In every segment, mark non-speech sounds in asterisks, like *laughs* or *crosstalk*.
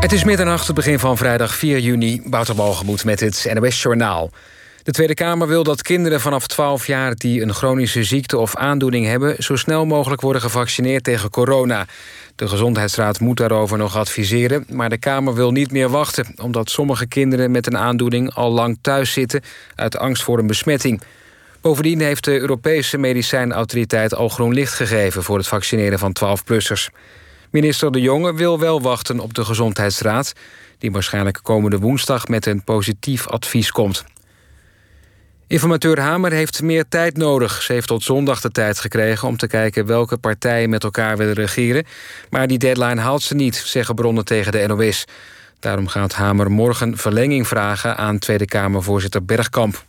Het is middernacht, het begin van vrijdag 4 juni. Wouter Walgemoed met het NOS Journaal. De Tweede Kamer wil dat kinderen vanaf 12 jaar die een chronische ziekte of aandoening hebben... zo snel mogelijk worden gevaccineerd tegen corona. De Gezondheidsraad moet daarover nog adviseren... maar de Kamer wil niet meer wachten... omdat sommige kinderen met een aandoening al lang thuis zitten... uit angst voor een besmetting. Bovendien heeft de Europese medicijnautoriteit al groen licht gegeven... voor het vaccineren van 12-plussers. Minister De Jonge wil wel wachten op de Gezondheidsraad... die waarschijnlijk komende woensdag met een positief advies komt. Informateur Hamer heeft meer tijd nodig. Ze heeft tot zondag de tijd gekregen om te kijken welke partijen met elkaar willen regeren. Maar die deadline haalt ze niet, zeggen bronnen tegen de NOS. Daarom gaat Hamer morgen verlenging vragen aan Tweede Kamervoorzitter Bergkamp.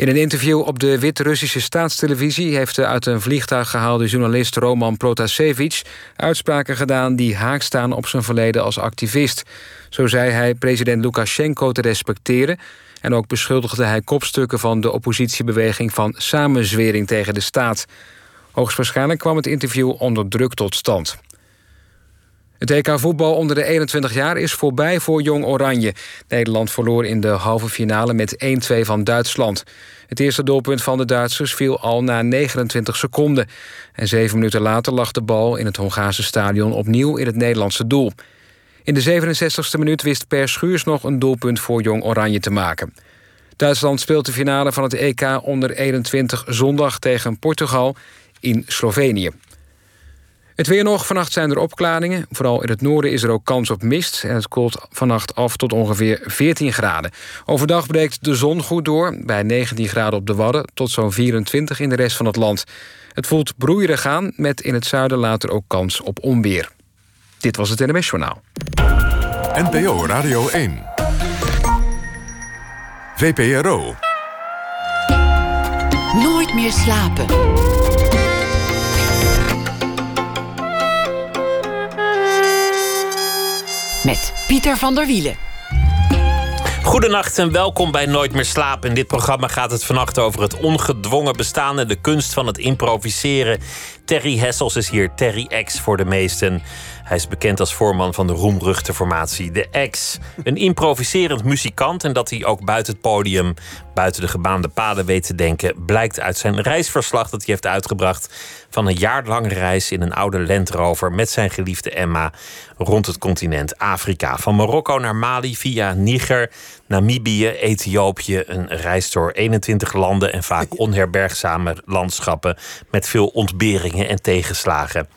In een interview op de Wit-Russische staatstelevisie... heeft de uit een vliegtuig gehaalde journalist Roman Protasevich... uitspraken gedaan die haak staan op zijn verleden als activist. Zo zei hij president Lukashenko te respecteren... en ook beschuldigde hij kopstukken van de oppositiebeweging... van samenzwering tegen de staat. Hoogstwaarschijnlijk kwam het interview onder druk tot stand. Het EK voetbal onder de 21 jaar is voorbij voor Jong Oranje. Nederland verloor in de halve finale met 1-2 van Duitsland. Het eerste doelpunt van de Duitsers viel al na 29 seconden. En zeven minuten later lag de bal in het Hongaarse stadion opnieuw in het Nederlandse doel. In de 67e minuut wist Per Schuurs nog een doelpunt voor Jong Oranje te maken. Duitsland speelt de finale van het EK onder 21 zondag tegen Portugal in Slovenië. Het weer nog. Vannacht zijn er opklaringen. Vooral in het noorden is er ook kans op mist. En het koelt vannacht af tot ongeveer 14 graden. Overdag breekt de zon goed door. Bij 19 graden op de Wadden tot zo'n 24 in de rest van het land. Het voelt broeierig aan. Met in het zuiden later ook kans op onweer. Dit was het NMS Journaal. NPO Radio 1. VPRO. Nooit meer slapen. Met Pieter van der Wielen. Goedenacht en welkom bij Nooit meer slapen. In dit programma gaat het vannacht over het ongedwongen bestaan en de kunst van het improviseren. Terry Hessels is hier, Terry X voor de meesten. Hij is bekend als voorman van de roemruchte formatie De X. Een improviserend muzikant en dat hij ook buiten het podium, buiten de gebaande paden weet te denken, blijkt uit zijn reisverslag dat hij heeft uitgebracht van een jaarlange reis in een oude Land Rover met zijn geliefde Emma rond het continent Afrika. Van Marokko naar Mali via Niger, Namibië, Ethiopië. Een reis door 21 landen en vaak *laughs* onherbergzame landschappen met veel ontberingen en tegenslagen.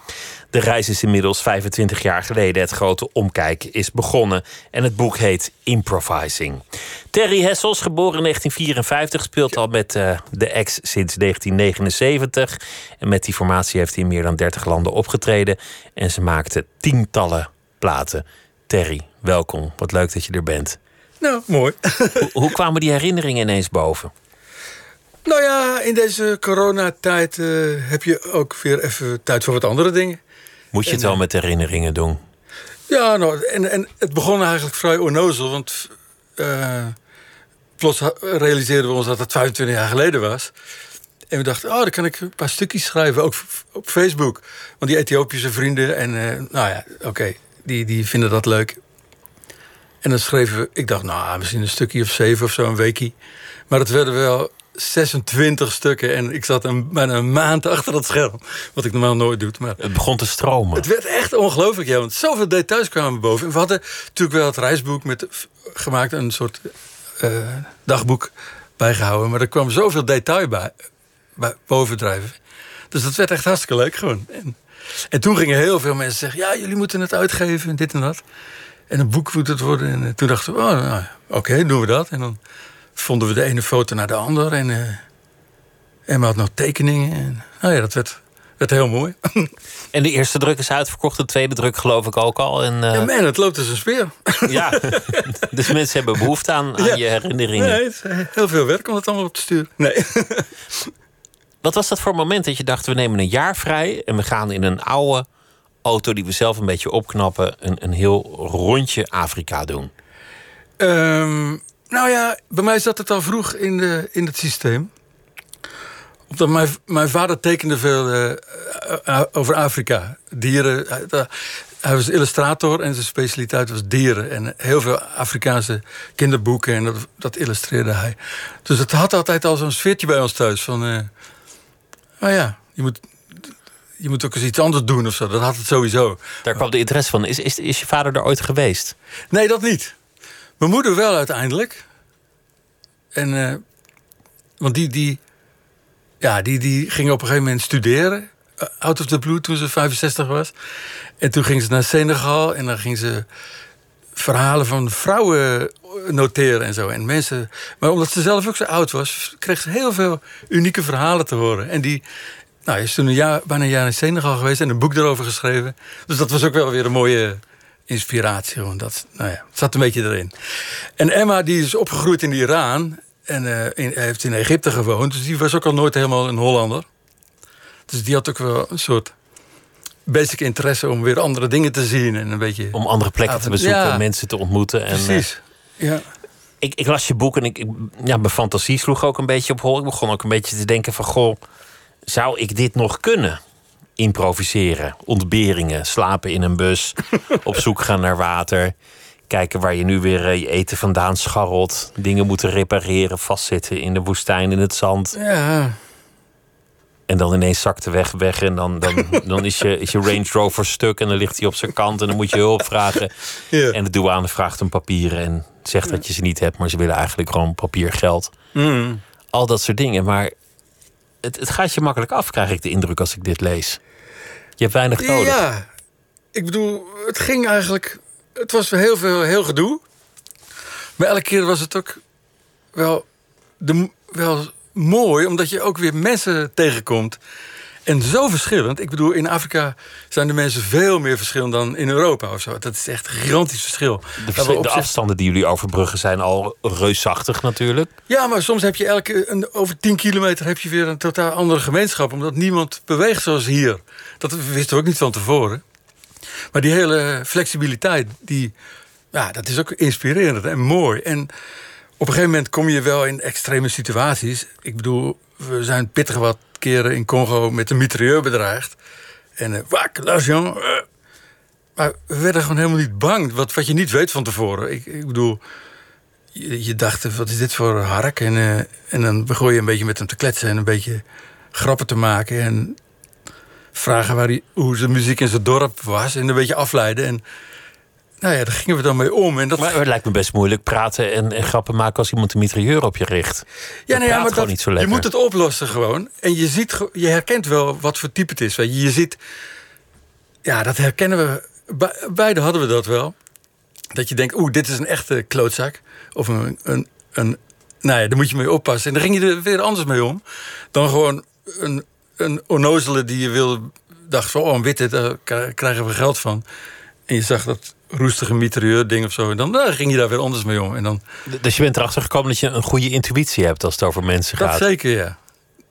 De reis is inmiddels 25 jaar geleden. Het grote omkijk is begonnen. En het boek heet Improvising. Terry Hessels, geboren in 1954, speelt al met uh, de ex sinds 1979. En met die formatie heeft hij in meer dan 30 landen opgetreden. En ze maakte tientallen platen. Terry, welkom. Wat leuk dat je er bent. Nou, mooi. hoe, hoe kwamen die herinneringen ineens boven? Nou ja, in deze coronatijd uh, heb je ook weer even tijd voor wat andere dingen. Moet je het wel met herinneringen doen? Ja, nou, en, en het begon eigenlijk vrij onnozel. Want uh, plots realiseerden we ons dat het 25 jaar geleden was. En we dachten, oh, dan kan ik een paar stukjes schrijven, ook op Facebook. Want die Ethiopische vrienden, en uh, nou ja, oké, die, die vinden dat leuk. En dan schreven we, ik dacht, nou, misschien een stukje of zeven of zo, een weekie. Maar het werden wel 26 stukken. En ik zat een, bijna een maand achter dat scherm. Wat ik normaal nooit doe. Maar het begon te stromen. Het werd echt ongelooflijk, ja. Want zoveel details kwamen boven. En we hadden natuurlijk wel het reisboek met, gemaakt. Een soort uh, dagboek bijgehouden. Maar er kwam zoveel detail bij, bij bovendrijven. Dus dat werd echt hartstikke leuk gewoon. En, en toen gingen heel veel mensen zeggen... ja, jullie moeten het uitgeven en dit en dat. En een boek moet het worden. En uh, toen dachten we, oh, nou, oké, okay, doen we dat. En dan vonden we de ene foto naar de andere. En, uh, we hadden nog tekeningen. En, nou ja, dat werd, werd heel mooi. *laughs* En de eerste druk is uitverkocht, de tweede druk geloof ik ook al. En, uh... Ja, man, het loopt als een speer. *laughs* Ja, *laughs* dus mensen hebben behoefte aan, aan ja. je herinneringen. Nee, het is heel veel werk om het allemaal op te sturen. Nee. Wat was dat voor moment dat je dacht, we nemen een jaar vrij... en we gaan in een oude auto die we zelf een beetje opknappen... een, een heel rondje Afrika doen? Um, nou ja, bij mij zat het al vroeg in, de, in het systeem. Omdat mijn, mijn vader tekende veel uh, over Afrika. Dieren. Hij was illustrator en zijn specialiteit was dieren. En heel veel Afrikaanse kinderboeken en dat, dat illustreerde hij. Dus het had altijd al zo'n sfeertje bij ons thuis. Van, uh, oh ja, je moet, je moet ook eens iets anders doen of zo. Dat had het sowieso. Daar kwam de interesse van. Is, is, is je vader er ooit geweest? Nee, dat niet. Mijn moeder wel uiteindelijk. En, uh, want die, die, ja, die, die ging op een gegeven moment studeren. Eh, out of the blue toen ze 65 was. En toen ging ze naar Senegal en dan ging ze verhalen van vrouwen noteren en zo. En mensen, maar omdat ze zelf ook zo oud was, kreeg ze heel veel unieke verhalen te horen. En die nou, is toen een jaar, bijna een jaar in Senegal geweest en een boek erover geschreven. Dus dat was ook wel weer een mooie inspiratie. Want dat nou ja, het zat een beetje erin. En Emma die is opgegroeid in Iran en uh, in, heeft in Egypte gewoond. Dus die was ook al nooit helemaal een Hollander. Dus die had ook wel een soort basic interesse om weer andere dingen te zien. En een beetje om andere plekken te bezoeken, mensen te ontmoeten. En, Precies, uh, ja. Ik, ik, las je boek en ik, ik, ja, mijn fantasie sloeg ook een beetje op hol. Ik begon ook een beetje te denken van... goh, zou ik dit nog kunnen? Improviseren, ontberingen, slapen in een bus... *laughs* op zoek gaan naar water... Kijken waar je nu weer eh, je eten vandaan scharrelt. Dingen moeten repareren, vastzitten in de woestijn, in het zand. Ja, en dan ineens zakt de weg weg en dan, dan, *laughs* dan is, je, is je Range Rover stuk en dan ligt hij op zijn kant en dan moet je hulp vragen. Ja. En de douane vraagt om papieren en zegt dat je ze niet hebt, maar ze willen eigenlijk gewoon papiergeld. Mm. Al dat soort dingen. Maar het, het gaat je makkelijk af, krijg ik de indruk als ik dit lees. Je hebt weinig nodig. Ja, ik bedoel, het ging eigenlijk. Het was heel veel heel gedoe. Maar elke keer was het ook wel, de, wel mooi, omdat je ook weer mensen tegenkomt. En zo verschillend. Ik bedoel, in Afrika zijn de mensen veel meer verschillend dan in Europa of zo. Dat is echt een gigantisch verschil. De, de afstanden die jullie overbruggen zijn al reusachtig natuurlijk. Ja, maar soms heb je elke, een, over 10 kilometer heb je weer een totaal andere gemeenschap. Omdat niemand beweegt zoals hier. Dat wisten we ook niet van tevoren. Maar die hele flexibiliteit, die, ja, dat is ook inspirerend en mooi. En op een gegeven moment kom je wel in extreme situaties. Ik bedoel, we zijn pittig wat in Congo met een mitrailleur bedreigd. En uh, wak, l'argent. Uh, maar we werden gewoon helemaal niet bang. Wat, wat je niet weet van tevoren. Ik, ik bedoel, je, je, dacht, wat is dit voor hark? En, en dan begon je een beetje met hem te kletsen en een beetje grappen te maken. En vragen waar hij, hoe zijn muziek in zijn dorp was. En een beetje afleiden. En nou ja, daar gingen we dan mee om. En dat... Maar het lijkt me best moeilijk praten en, en grappen maken als iemand een mitrailleur op je richt. Ja, nee, ja, maar dat, niet zo lekker. je moet het oplossen gewoon. En je, ziet, je herkent wel wat voor type het is. Weet je. je ziet, ja, dat herkennen we. Beide hadden we dat wel. Dat je denkt, oeh, dit is een echte klootzak. Of een, een, een nou ja, daar moet je mee oppassen. En dan ging je er weer anders mee om. Dan gewoon een, een onnozele die je wil dacht van, oh, een witte, daar krijgen we geld van. En je zag dat roestige mitrailleur ding of zo. En dan nou, ging je daar weer anders mee om. En dan... Dus je bent erachter gekomen dat je een goede intuïtie hebt als het over mensen dat gaat. Dat zeker, ja.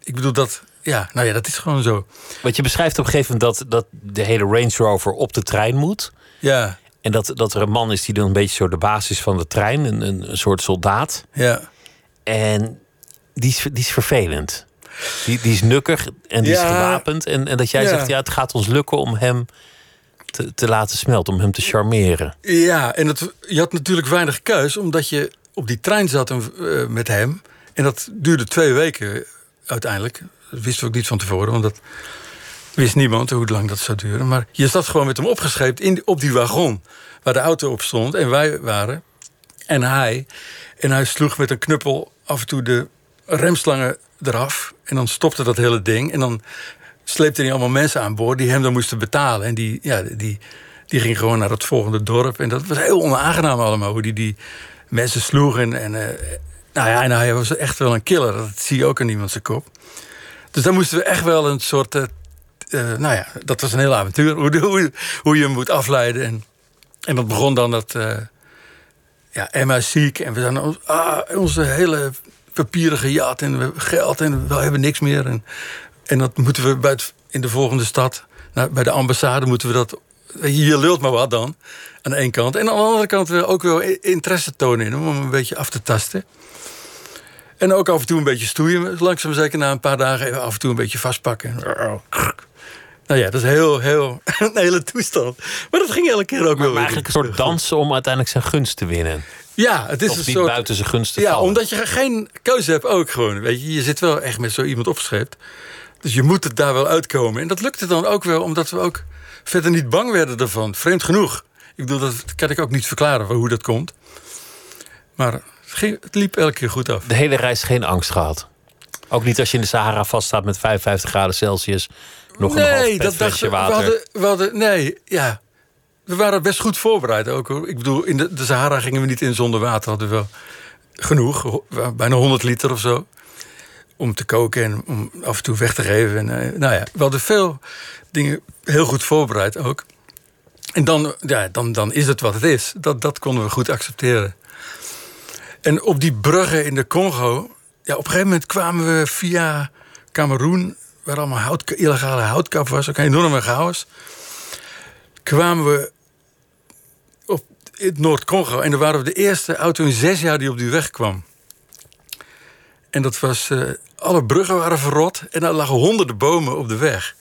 Ik bedoel dat. Ja, nou ja, dat is gewoon zo. Want je beschrijft op een gegeven moment dat, dat de hele Range Rover op de trein moet. Ja. En dat, dat er een man is die dan een beetje zo de basis van de trein, een, een, een soort soldaat. Ja. En die is, die is vervelend. Die, die is nukkig en die Ja. is gewapend. En, en dat jij Ja. zegt, ja, het gaat ons lukken om hem te, te laten smelten, om hem te charmeren. Ja, en het, je had natuurlijk weinig keus, omdat je op die trein zat eh, met hem. En dat duurde twee weken uiteindelijk. Dat wisten we ook niet van tevoren, want dat wist niemand hoe lang dat zou duren. Maar je zat gewoon met hem opgescheept in, op die wagon waar de auto op stond en wij waren. En hij. En hij sloeg met een knuppel af en toe de remslangen eraf. En dan stopte dat hele ding. En dan sleepte hij allemaal mensen aan boord die hem dan moesten betalen. En die, ja, die, die ging gewoon naar het volgende dorp. En dat was heel onaangenaam allemaal. Hoe die, die mensen sloeg. En, eh, nou ja, en hij was echt wel een killer. Dat zie je ook in iemand zijn kop. Dus daar moesten we echt wel een soort... eh, nou ja, dat was een heel avontuur. Hoe, hoe, hoe je hem moet afleiden. En, en dat begon dan dat... ja, Emma is ziek. En we zijn ah, onze hele papieren gejat. En we geld. En we hebben niks meer. En, en dat moeten we bij het, in de volgende stad... Nou, bij de ambassade moeten we dat... Je lult maar wat dan, aan de ene kant. En aan de andere kant ook wel interesse tonen in om hem een beetje af te tasten. En ook af en toe een beetje stoeien. Langzaam zeker na een paar dagen even af en toe een beetje vastpakken. Nou ja, dat is heel, heel, *laughs* een hele toestand. Maar dat ging elke keer ook Maar, wel maar eigenlijk een soort dansen om uiteindelijk zijn gunst te winnen. Ja, het is Of een niet soort... buiten zijn gunst te Ja, vallen. omdat je geen keuze hebt ook gewoon. Weet je, je zit wel echt met zo iemand opgescheept. Dus je moet het daar wel uitkomen. En dat lukte dan ook wel, omdat we ook verder niet bang werden ervan. Vreemd genoeg. Ik bedoel, dat kan ik ook niet verklaren hoe dat komt. Maar het, ging, het liep elke keer goed af. De hele reis geen angst gehad. Ook niet als je in de Sahara vaststaat met 55 graden Celsius. Nog een half pet flesje we. We water. hadden, we hadden, nee, ja. We waren best goed voorbereid ook hoor. Ik bedoel, in de, de Sahara gingen we niet in zonder water. Hadden we wel genoeg, bijna 100 liter of zo. Om te koken en om af en toe weg te geven. En, eh, nou ja, we hadden veel dingen heel goed voorbereid ook. En dan, ja, dan, dan is het wat het is. Dat, dat konden we goed accepteren. En op die bruggen in de Congo... Ja, op een gegeven moment kwamen we via Cameroen... waar allemaal hout, illegale houtkap was, ook een enorme chaos... kwamen we op in Noord-Congo... en dan waren we de eerste auto in zes jaar die op die weg kwam. En dat was... eh, alle bruggen waren verrot en er lagen honderden bomen op de weg.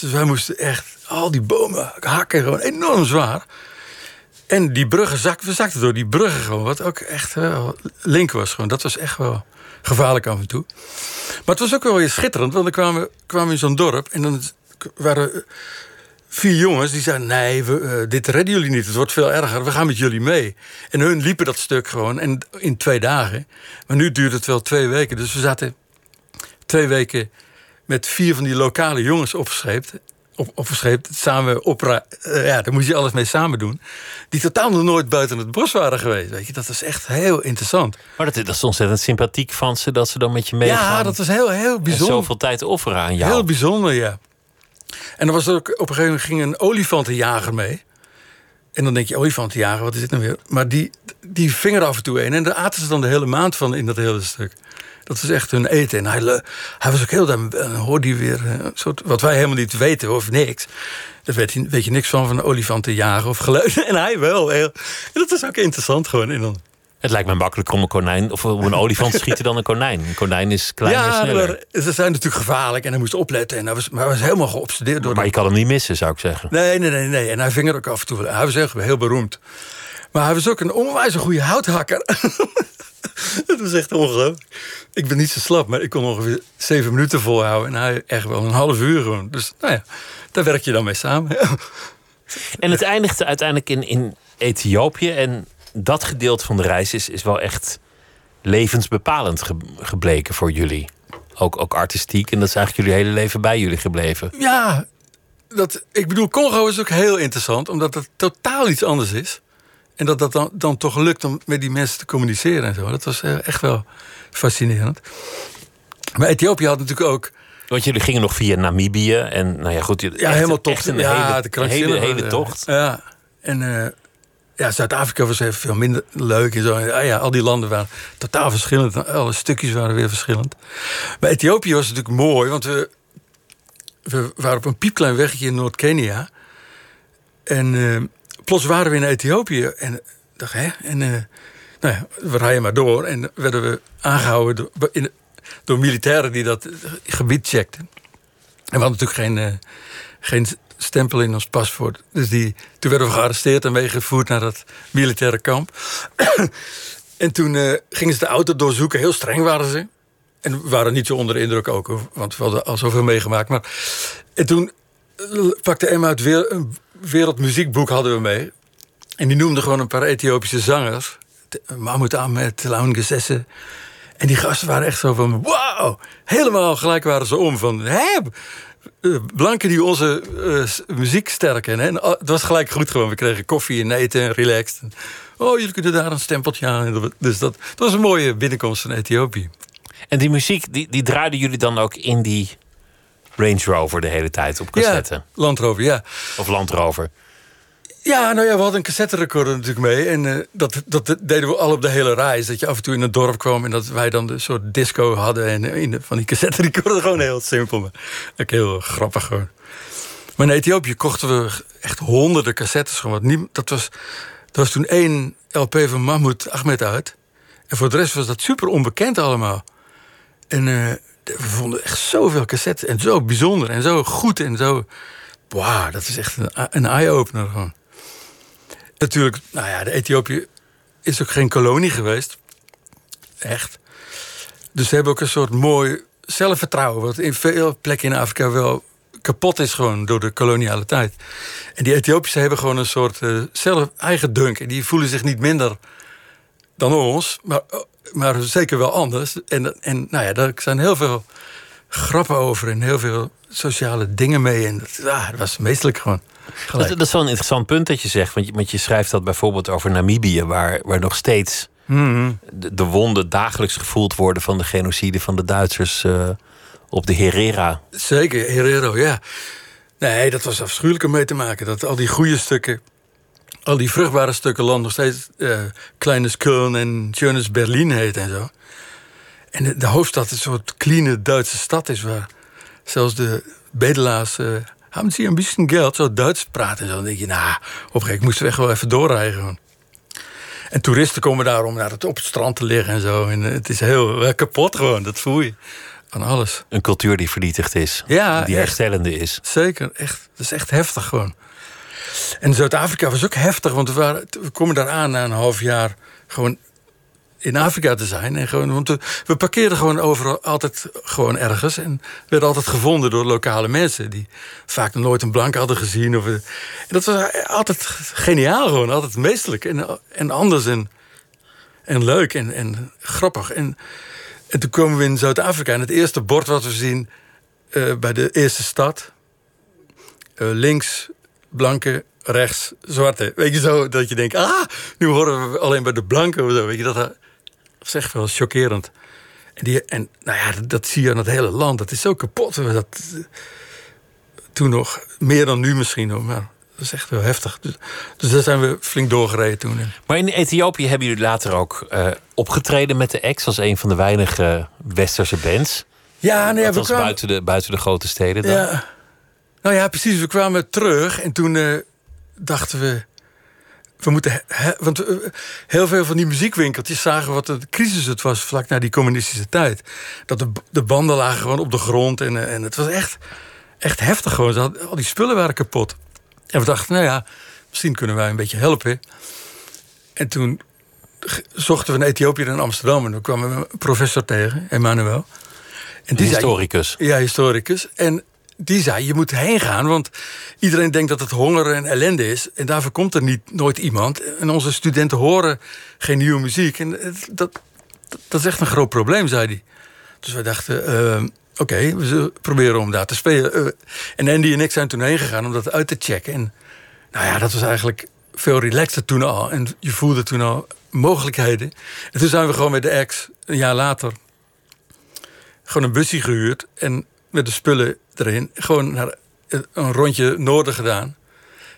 Dus wij moesten echt al die bomen hakken, gewoon enorm zwaar. En die bruggen zakten, we zakten door die bruggen gewoon, wat ook echt wel link was. Gewoon. Dat was echt wel gevaarlijk af en toe. Maar het was ook wel weer schitterend, want dan kwamen we kwamen in zo'n dorp en dan waren vier jongens die zeiden: Nee, we, eh, dit redden jullie niet, het wordt veel erger, we gaan met jullie mee. En hun liepen dat stuk gewoon en in twee dagen. Maar nu duurde het wel twee weken, dus we zaten twee weken met vier van die lokale jongens opgescheept. Op, samen opera. eh, ja, daar moest je alles mee samen doen. Die totaal nog nooit buiten het bos waren geweest. Weet je, dat was echt heel interessant. Maar dat, dat is ontzettend sympathiek van ze dat ze dan met je meegaan. Ja, dat was heel, heel en bijzonder. zoveel tijd offeren aan jou. Heel bijzonder, ja. En dan was er ook op een gegeven moment ging een olifantenjager mee. En dan denk je, olifantenjager, wat is dit nou weer? Maar die, die ving er af en toe een. En daar aten ze dan de hele maand van in dat hele stuk. Dat was echt hun eten. En hij, hij was ook heel... Dan hoorde hij weer eh, een soort... Wat wij helemaal niet weten, of niks. Daar weet je, weet je niks van, van olifantenjagen of geluiden. *laughs* En hij wel. Heel, en dat was ook interessant gewoon. En dan, Het lijkt me makkelijker om een konijn of om een olifant te schieten dan een konijn. Een konijn is kleiner en ja, sneller. maar ze zijn natuurlijk gevaarlijk. En hij moest opletten. En hij was, maar hij was helemaal geobsedeerd door Maar de je kan hem niet missen, zou ik zeggen. Nee, nee, nee, nee. En hij ving er ook af en toe. Hij was echt heel beroemd. Maar hij was ook een onwijs een goede houthakker. *laughs* *laughs* dat was echt ongelooflijk. Ik ben niet zo slap, maar ik kon ongeveer zeven minuten volhouden. En hij echt wel een half uur gewoon. Dus nou ja, daar werk je dan mee samen. *laughs* En het eindigde uiteindelijk in, in Ethiopië. En dat gedeelte van de reis is, is wel echt levensbepalend ge- gebleken voor jullie. Ook, ook artistiek. En dat is eigenlijk jullie hele leven bij jullie gebleven. ja, dat, ik bedoel, Congo is ook heel interessant. Omdat het totaal iets anders is. En dat dat dan, dan toch lukt om met die mensen te communiceren en zo. Dat was eh, echt wel fascinerend. Maar Ethiopië had natuurlijk ook... Want jullie gingen nog via Namibië. En nou ja, goed. Ja, echt- helemaal top. echt een ja, hele, de hele, hele tocht. Ja, en eh, ja, Zuid-Afrika was even veel minder leuk. En zo. Ja, ja, al die landen waren totaal verschillend. Alle stukjes waren weer verschillend. Maar Ethiopië was natuurlijk mooi, want we, we waren op een piepklein weggetje in Noord-Kenia. En eh, plots waren we in Ethiopië. En ik dacht, hè? En eh, nou ja, we rijden maar door. En werden we aangehouden door, in, door militairen die dat gebied checkten. En we hadden natuurlijk geen, eh, geen stempel in ons paspoort. Dus die, toen werden we gearresteerd en meegevoerd naar dat militaire kamp. *clears throat* en toen eh, gingen ze de auto doorzoeken. Heel streng waren ze. En we waren niet zo onder de indruk ook, want we hadden al zoveel meegemaakt. Maar, en toen eh, pakte Emma het weer, wereldmuziekboek hadden we mee. En die noemde gewoon een paar Ethiopische zangers. Mahmoud Ahmed, Laun Gesesse. En die gasten waren echt zo van, wauw! Helemaal gelijk waren ze om van, hè? eh, Blanken die onze eh, muziek sterken. Hè? En, al- het was gelijk goed gewoon. We kregen koffie en eten en relaxed. Oh, jullie kunnen daar een stempeltje aan. Dus dat, dat was een mooie binnenkomst van Ethiopië. En die muziek, die, die draaiden jullie dan ook in die Range Rover de hele tijd op cassette? Ja, Land Rover, ja. Of Land Rover? Ja, nou ja, we hadden een cassette recorder natuurlijk mee. En eh, dat, dat deden we al op de hele reis. Dat je af en toe in een dorp kwam en dat wij dan een soort disco hadden. En in de, van die cassette recorder *laughs* gewoon heel simpel. Maar ook heel grappig gewoon. Maar in Ethiopië kochten we echt honderden cassettes. Gewoon. Dat was, er was toen één LP van Mahmoud Ahmed uit. En voor de rest was dat super onbekend allemaal. En eh, we vonden echt zoveel cassettes en zo bijzonder en zo goed en zo. Wauw, dat is echt een, een eye-opener gewoon. Natuurlijk, nou ja, de Ethiopië is ook geen kolonie geweest. Echt. Dus ze hebben ook een soort mooi zelfvertrouwen, wat in veel plekken in Afrika wel kapot is gewoon door de koloniale tijd. En die Ethiopische hebben gewoon een soort uh, zelf eigen dunk. En die voelen zich niet minder dan ons, maar, maar zeker wel anders. En, en nou ja, daar zijn heel veel grappen over en heel veel sociale dingen mee. En dat, dat was meestelijk gewoon. Dat, dat, is wel een interessant punt dat je zegt. Want je, want je schrijft dat bijvoorbeeld over Namibië, waar, waar nog steeds mhm. de, de, wonden dagelijks gevoeld worden van de genocide van de Duitsers uh, op de Herera. Zeker, Herero, ja. Nee, dat was afschuwelijk om mee te maken. Dat al die goede stukken, al die vruchtbare stukken land nog steeds uh, Kleines Köln en Schönes Berlin heet en zo. En de, de, hoofdstad een soort clean Duitse stad is waar zelfs de bedelaars. Uh, hebben ze een beetje geld, zo Duits praten en zo. Dan denk je, nou, op ik moest weg wel even doorrijden. En toeristen komen daar om naar het, op het strand te liggen en zo. En het is heel kapot gewoon, dat voel je aan alles. Een cultuur die vernietigd is, ja, die herstellende is. Zeker, echt. Dat is echt heftig gewoon. En Zuid-Afrika was ook heftig, want we, waren, we komen daar aan na een half jaar gewoon in Afrika te zijn. En gewoon, want we, parkeerden gewoon overal altijd gewoon ergens. En werden altijd gevonden door lokale mensen. Die vaak nooit een blank hadden gezien. Of, en dat was altijd geniaal gewoon. Altijd meestelijk en, en anders en, leuk en, en grappig. En, en toen komen we in Zuid-Afrika. En het eerste bord wat we zien uh, bij de eerste stad. Uh, links blanke, rechts zwarte. Weet je zo, dat je denkt, ah, nu horen we alleen bij de blanken of zo. Weet je, dat, dat is echt wel chockerend. En, die, en nou ja, dat zie je aan het hele land. Dat is zo kapot. Dat, toen nog, meer dan nu misschien nog, maar dat is echt wel heftig. Dus, dus daar zijn we flink doorgereden toen. Maar in Ethiopië hebben jullie later ook uh, opgetreden met de ex als een van de weinige westerse bands. Ja, nee, we kwamen... buiten, de, buiten de grote steden. Dan. Ja. Nou ja, precies. We kwamen terug en toen uh, dachten we. We moeten. want uh, heel veel van die muziekwinkeltjes zagen wat de crisis het was vlak na die communistische tijd. Dat de, de banden lagen gewoon op de grond en, en het was echt, echt heftig gewoon. Hadden, al die spullen waren kapot. En we dachten, nou ja, misschien kunnen wij een beetje helpen. En toen zochten we een Ethiopiër in Amsterdam en dan kwamen we een professor tegen, Emmanuel. En die historicus. Zei, ja, historicus. En die zei, je moet heen gaan, want iedereen denkt dat het honger en ellende is. En daarvoor komt er niet, nooit iemand. En onze studenten horen geen nieuwe muziek. En dat, dat, is echt een groot probleem, zei hij. Dus wij dachten, uh, oké, we proberen om daar te spelen. Uh, en Andy en ik zijn toen heen gegaan om dat uit te checken. En nou ja, dat was eigenlijk veel relaxter toen al. En je voelde toen al mogelijkheden. En toen zijn we gewoon met de ex, een jaar later... gewoon een busje gehuurd en met de spullen erin. Gewoon naar een rondje noorden gedaan.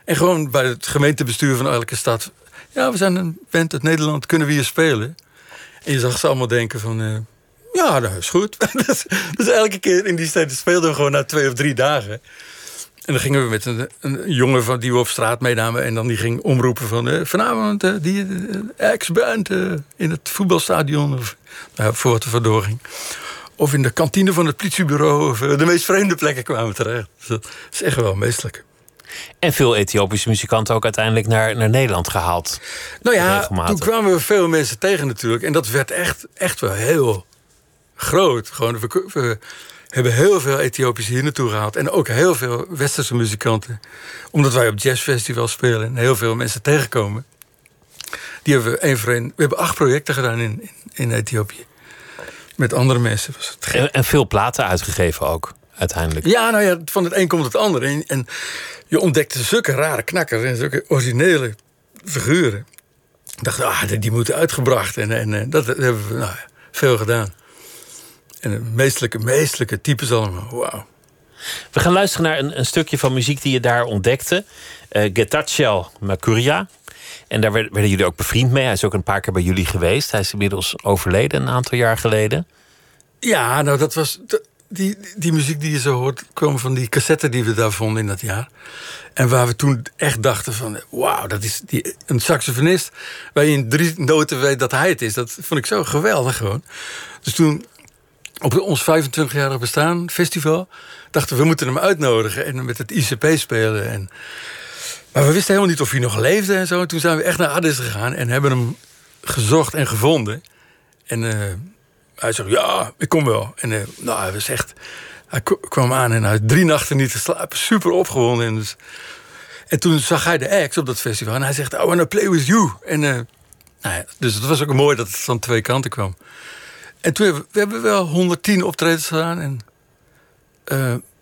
En gewoon bij het gemeentebestuur van elke stad. Ja, we zijn een band uit Nederland, kunnen we hier spelen? En je zag ze allemaal denken van... Uh, ja, dat is goed. *laughs* dus, dus, elke keer in die steden speelden we gewoon na twee of drie dagen. En dan gingen we met een, jongen van, die we op straat meenamen... en dan die ging omroepen van... Uh, vanavond uh, die ex-band in het voetbalstadion. Of, nou, voor wat er vandoor ging of in de kantine van het politiebureau. Of eh, de meest vreemde plekken kwamen terecht. Dus dat is echt wel meestelijk. En veel Ethiopische muzikanten ook uiteindelijk naar, naar Nederland gehaald. Nou ja, toen kwamen we veel mensen tegen natuurlijk. En dat werd echt, echt wel heel groot. Gewoon, we, we hebben heel veel Ethiopische hier naartoe gehaald. En ook heel veel Westerse muzikanten. Omdat wij op jazzfestivals spelen en heel veel mensen tegenkomen. Die hebben we één voor één. We hebben acht projecten gedaan in, in, in Ethiopië met andere mensen. Was het en, en, veel platen uitgegeven ook, uiteindelijk. Ja, nou ja, van het een komt het ander. En, en je ontdekte zulke rare knakkers en zulke originele figuren. Ik dacht, ah, die moeten uitgebracht. En, en, en dat, hebben we nou, veel gedaan. En meestelijke, meestelijke types allemaal. Wauw. We gaan luisteren naar een, een, stukje van muziek die je daar ontdekte. Uh, Getachew Makuria. En daar werden jullie ook bevriend mee. Hij is ook een paar keer bij jullie geweest. Hij is inmiddels overleden een aantal jaar geleden. Ja, nou dat was. Die, die muziek die je zo hoort, kwam van die cassetten die we daar vonden in dat jaar. En waar we toen echt dachten van, wauw, dat is die, een saxofonist... waar je in drie noten weet dat hij het is. Dat vond ik zo geweldig gewoon. Dus toen op ons 25-jarig bestaan festival dachten we moeten hem uitnodigen en met het ICP spelen. En, maar we wisten helemaal niet of hij nog leefde en zo. En toen zijn we echt naar Addis gegaan en hebben hem gezocht en gevonden. En uh, hij zegt, ja, ik kom wel. En uh, nou, hij was echt... Hij kwam aan en hij had drie nachten niet te slapen. Super opgewonden. En, dus, en toen zag hij de acts op dat festival. En hij zegt, I want to play with you. En, uh, nou ja, dus het was ook mooi dat het van twee kanten kwam. En toen hebben we, hebben wel 110 optredens gedaan. En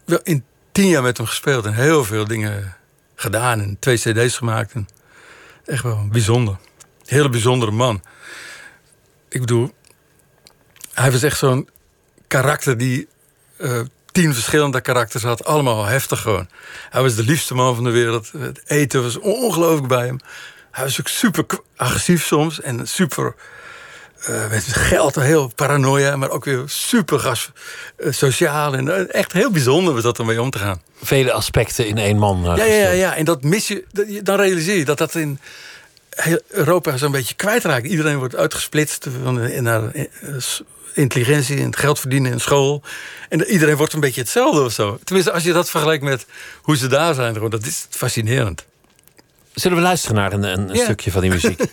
wel in tien jaar met hem gespeeld. En heel veel dingen gedaan. En twee cd's gemaakt. En echt wel bijzonder. Hele bijzondere man. Ik bedoel, hij was echt zo'n karakter die uh, tien verschillende karakters had. Allemaal heftig gewoon. Hij was de liefste man van de wereld. Het eten was ongelooflijk bij hem. Hij was ook super agressief soms. En super uh, met geld, heel paranoia, maar ook weer super gas, uh, sociaal. En uh, echt heel bijzonder was dat ermee om te gaan. Vele aspecten in één man. ja, ja, ja, en dat mis je, dat, dan realiseer je dat dat in heel Europa zo'n beetje kwijtraakt. Iedereen wordt uitgesplitst van, naar intelligentie en geld verdienen in school. En iedereen wordt een beetje hetzelfde of zo. Tenminste, als je dat vergelijkt met hoe ze daar zijn, dat is fascinerend. Zullen we luisteren naar een, een ja. stukje van die muziek? *laughs*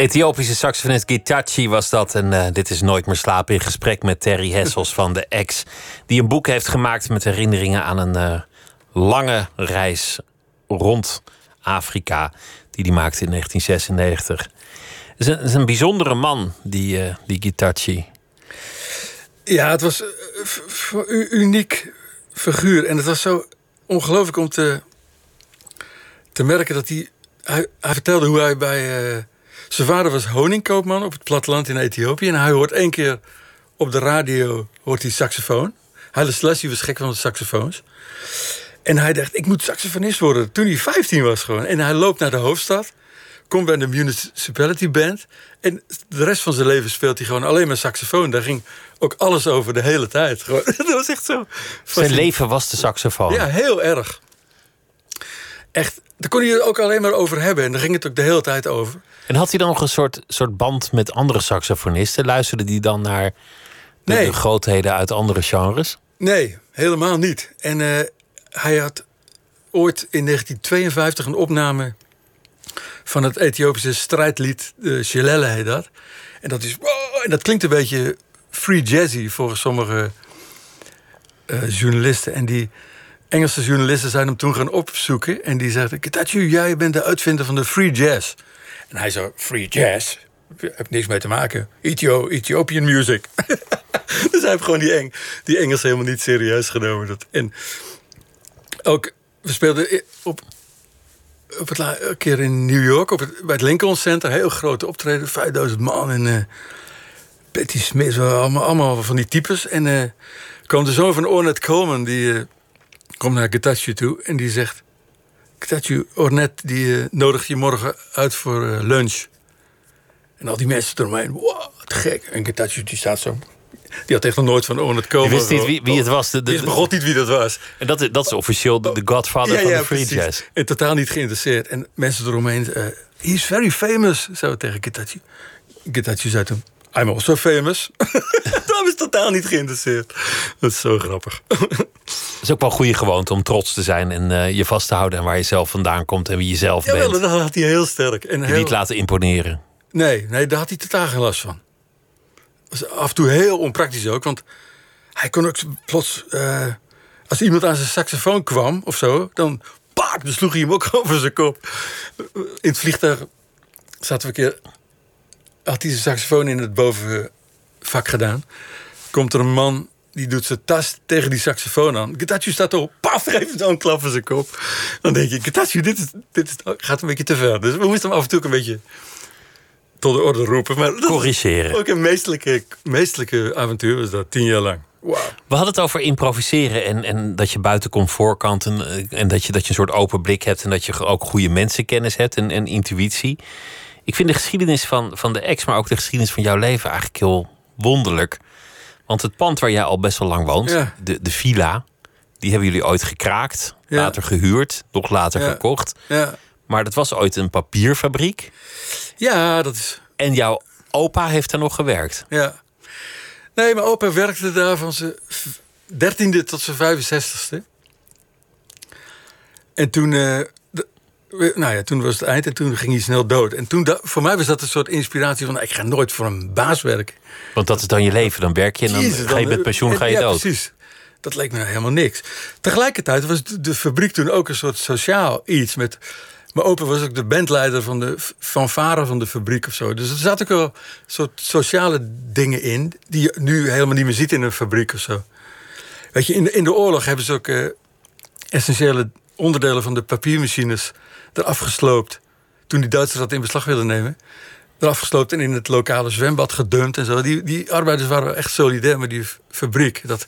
Ethiopische saxofonist Gitachi was dat. En uh, dit is Nooit meer slapen in gesprek met Terry Hessels van de Ex. Die een boek heeft gemaakt met herinneringen aan een uh, lange reis rond Afrika. Die hij maakte in 1996. Het is een, bijzondere man, die, uh, die Gitachi. Ja, het was een uniek figuur. En het was zo ongelooflijk om te, te merken dat hij, hij... Vertelde hoe hij bij... zijn vader was honingkoopman op het platteland in Ethiopië. En hij hoort één keer op de radio hoort hij saxofoon. Haile Selassie was gek van de saxofoons. En hij dacht, ik moet saxofonist worden. Toen hij 15 was gewoon. En hij loopt naar de hoofdstad. Komt bij de Municipality Band. En de rest van zijn leven speelt hij gewoon alleen maar saxofoon. Daar ging ook alles over de hele tijd. Gewoon. *laughs* Dat was echt zo. Zijn leven was de saxofoon. Ja, heel erg. Echt, daar kon hij het ook alleen maar over hebben. En daar ging het ook de hele tijd over. En had hij dan nog een soort, soort band met andere saxofonisten? Luisterde die dan naar de, nee. de grootheden uit andere genres? Nee, helemaal niet. En uh, hij had ooit in 1952 een opname van het Ethiopische strijdlied, de Shelele heet dat. En dat, is, en dat klinkt een beetje free jazzy voor sommige uh, journalisten. En die Engelse journalisten zijn hem toen gaan opzoeken. En die zeiden, Ketachu, jij bent de uitvinder van de free jazz. En hij zei, free jazz? Heb niks mee te maken. Ethio Ethiopian music. *laughs* dus hij heeft gewoon die, Eng, die Engels helemaal niet serieus genomen. Dat, en ook, we speelden op, op het een keer in New York, op het, bij het Lincoln Center. Heel grote optreden, 5000 man. En uh, Betty Smith, allemaal, allemaal van die types. En uh, kwam de zoon van Ornette Coleman, die uh, komt naar Getachew toe. En die zegt, Getachew, Ornette, die nodigt je morgen uit voor lunch. En al die mensen eromheen, wow, te gek. En Getachew, die staat zo die had echt nog nooit van Ornette komen. Je wist niet wie, wie het was. De, de, begon niet wie dat was. En dat, dat is officieel de, de godfather van de free jazz. En totaal niet geïnteresseerd. En mensen eromheen... Uh, is very famous, zei tegen Gitachi. Gitachi zei toen... I'm also famous. *laughs* dat is totaal niet geïnteresseerd. Dat is zo grappig. *laughs* Het is ook wel een goede gewoonte om trots te zijn en uh, je vast te houden aan waar je zelf vandaan komt en wie je zelf ja, bent. dat had hij heel sterk. En je niet laten imponeren. Nee, nee, daar had hij totaal geen last van af en toe heel onpraktisch ook. Want hij kon ook plots... Uh, als iemand aan zijn saxofoon kwam of zo... dan, paak, dan sloeg hij hem ook *laughs* over zijn kop. In het vliegtuig zaten we een keer... had hij zijn saxofoon in het bovenvak gedaan. Komt er een man die doet zijn tas tegen die saxofoon aan. Getachu staat op, paf, geeft een klap in zijn kop. Dan denk je, Getachu, dit, is, dit is, gaat een beetje te ver. Dus we moesten hem af en toe een beetje tot de orde roepen. Maar Corrigeren. Ook een meestelijke, meestelijke avontuur was dat, tien jaar lang. Wow. We hadden het over improviseren en, en dat je buiten comfortkant en, en dat, je, dat je een soort open blik hebt en dat je ook goede mensenkennis hebt en, en intuïtie. Ik vind de geschiedenis van, van de ex, maar ook de geschiedenis van jouw leven eigenlijk heel wonderlijk. Want het pand waar jij al best wel lang woont, de, de villa, die hebben jullie ooit gekraakt, later gehuurd, nog later gekocht. Ja. Maar dat was ooit een papierfabriek. Ja, dat is. En jouw opa heeft daar nog gewerkt. Ja. Nee, mijn opa werkte daar van zijn dertiende tot zijn 65ste. En toen, uh, nou ja, toen was het eind en toen ging hij snel dood. En toen, voor mij was dat een soort inspiratie van... ik ga nooit voor een baas werken. Want dat is dan je leven. Dan werk je en dan ga je met pensioen, ga je ja, dood. precies. Dat leek me nou helemaal niks. Tegelijkertijd was de fabriek toen ook een soort sociaal iets... met mijn opa was ook de bandleider van de fanfare van de fabriek of zo. Dus er zaten ook wel soort sociale dingen in... die je nu helemaal niet meer ziet in een fabriek of zo. Weet je, in de, in de oorlog hebben ze ook uh, essentiële onderdelen van de papiermachines eraf gesloopt. Toen die Duitsers dat in beslag wilden nemen. Eraf gesloopt en in het lokale zwembad gedumpt en zo. Die, die arbeiders waren echt solidair met die fabriek. Dat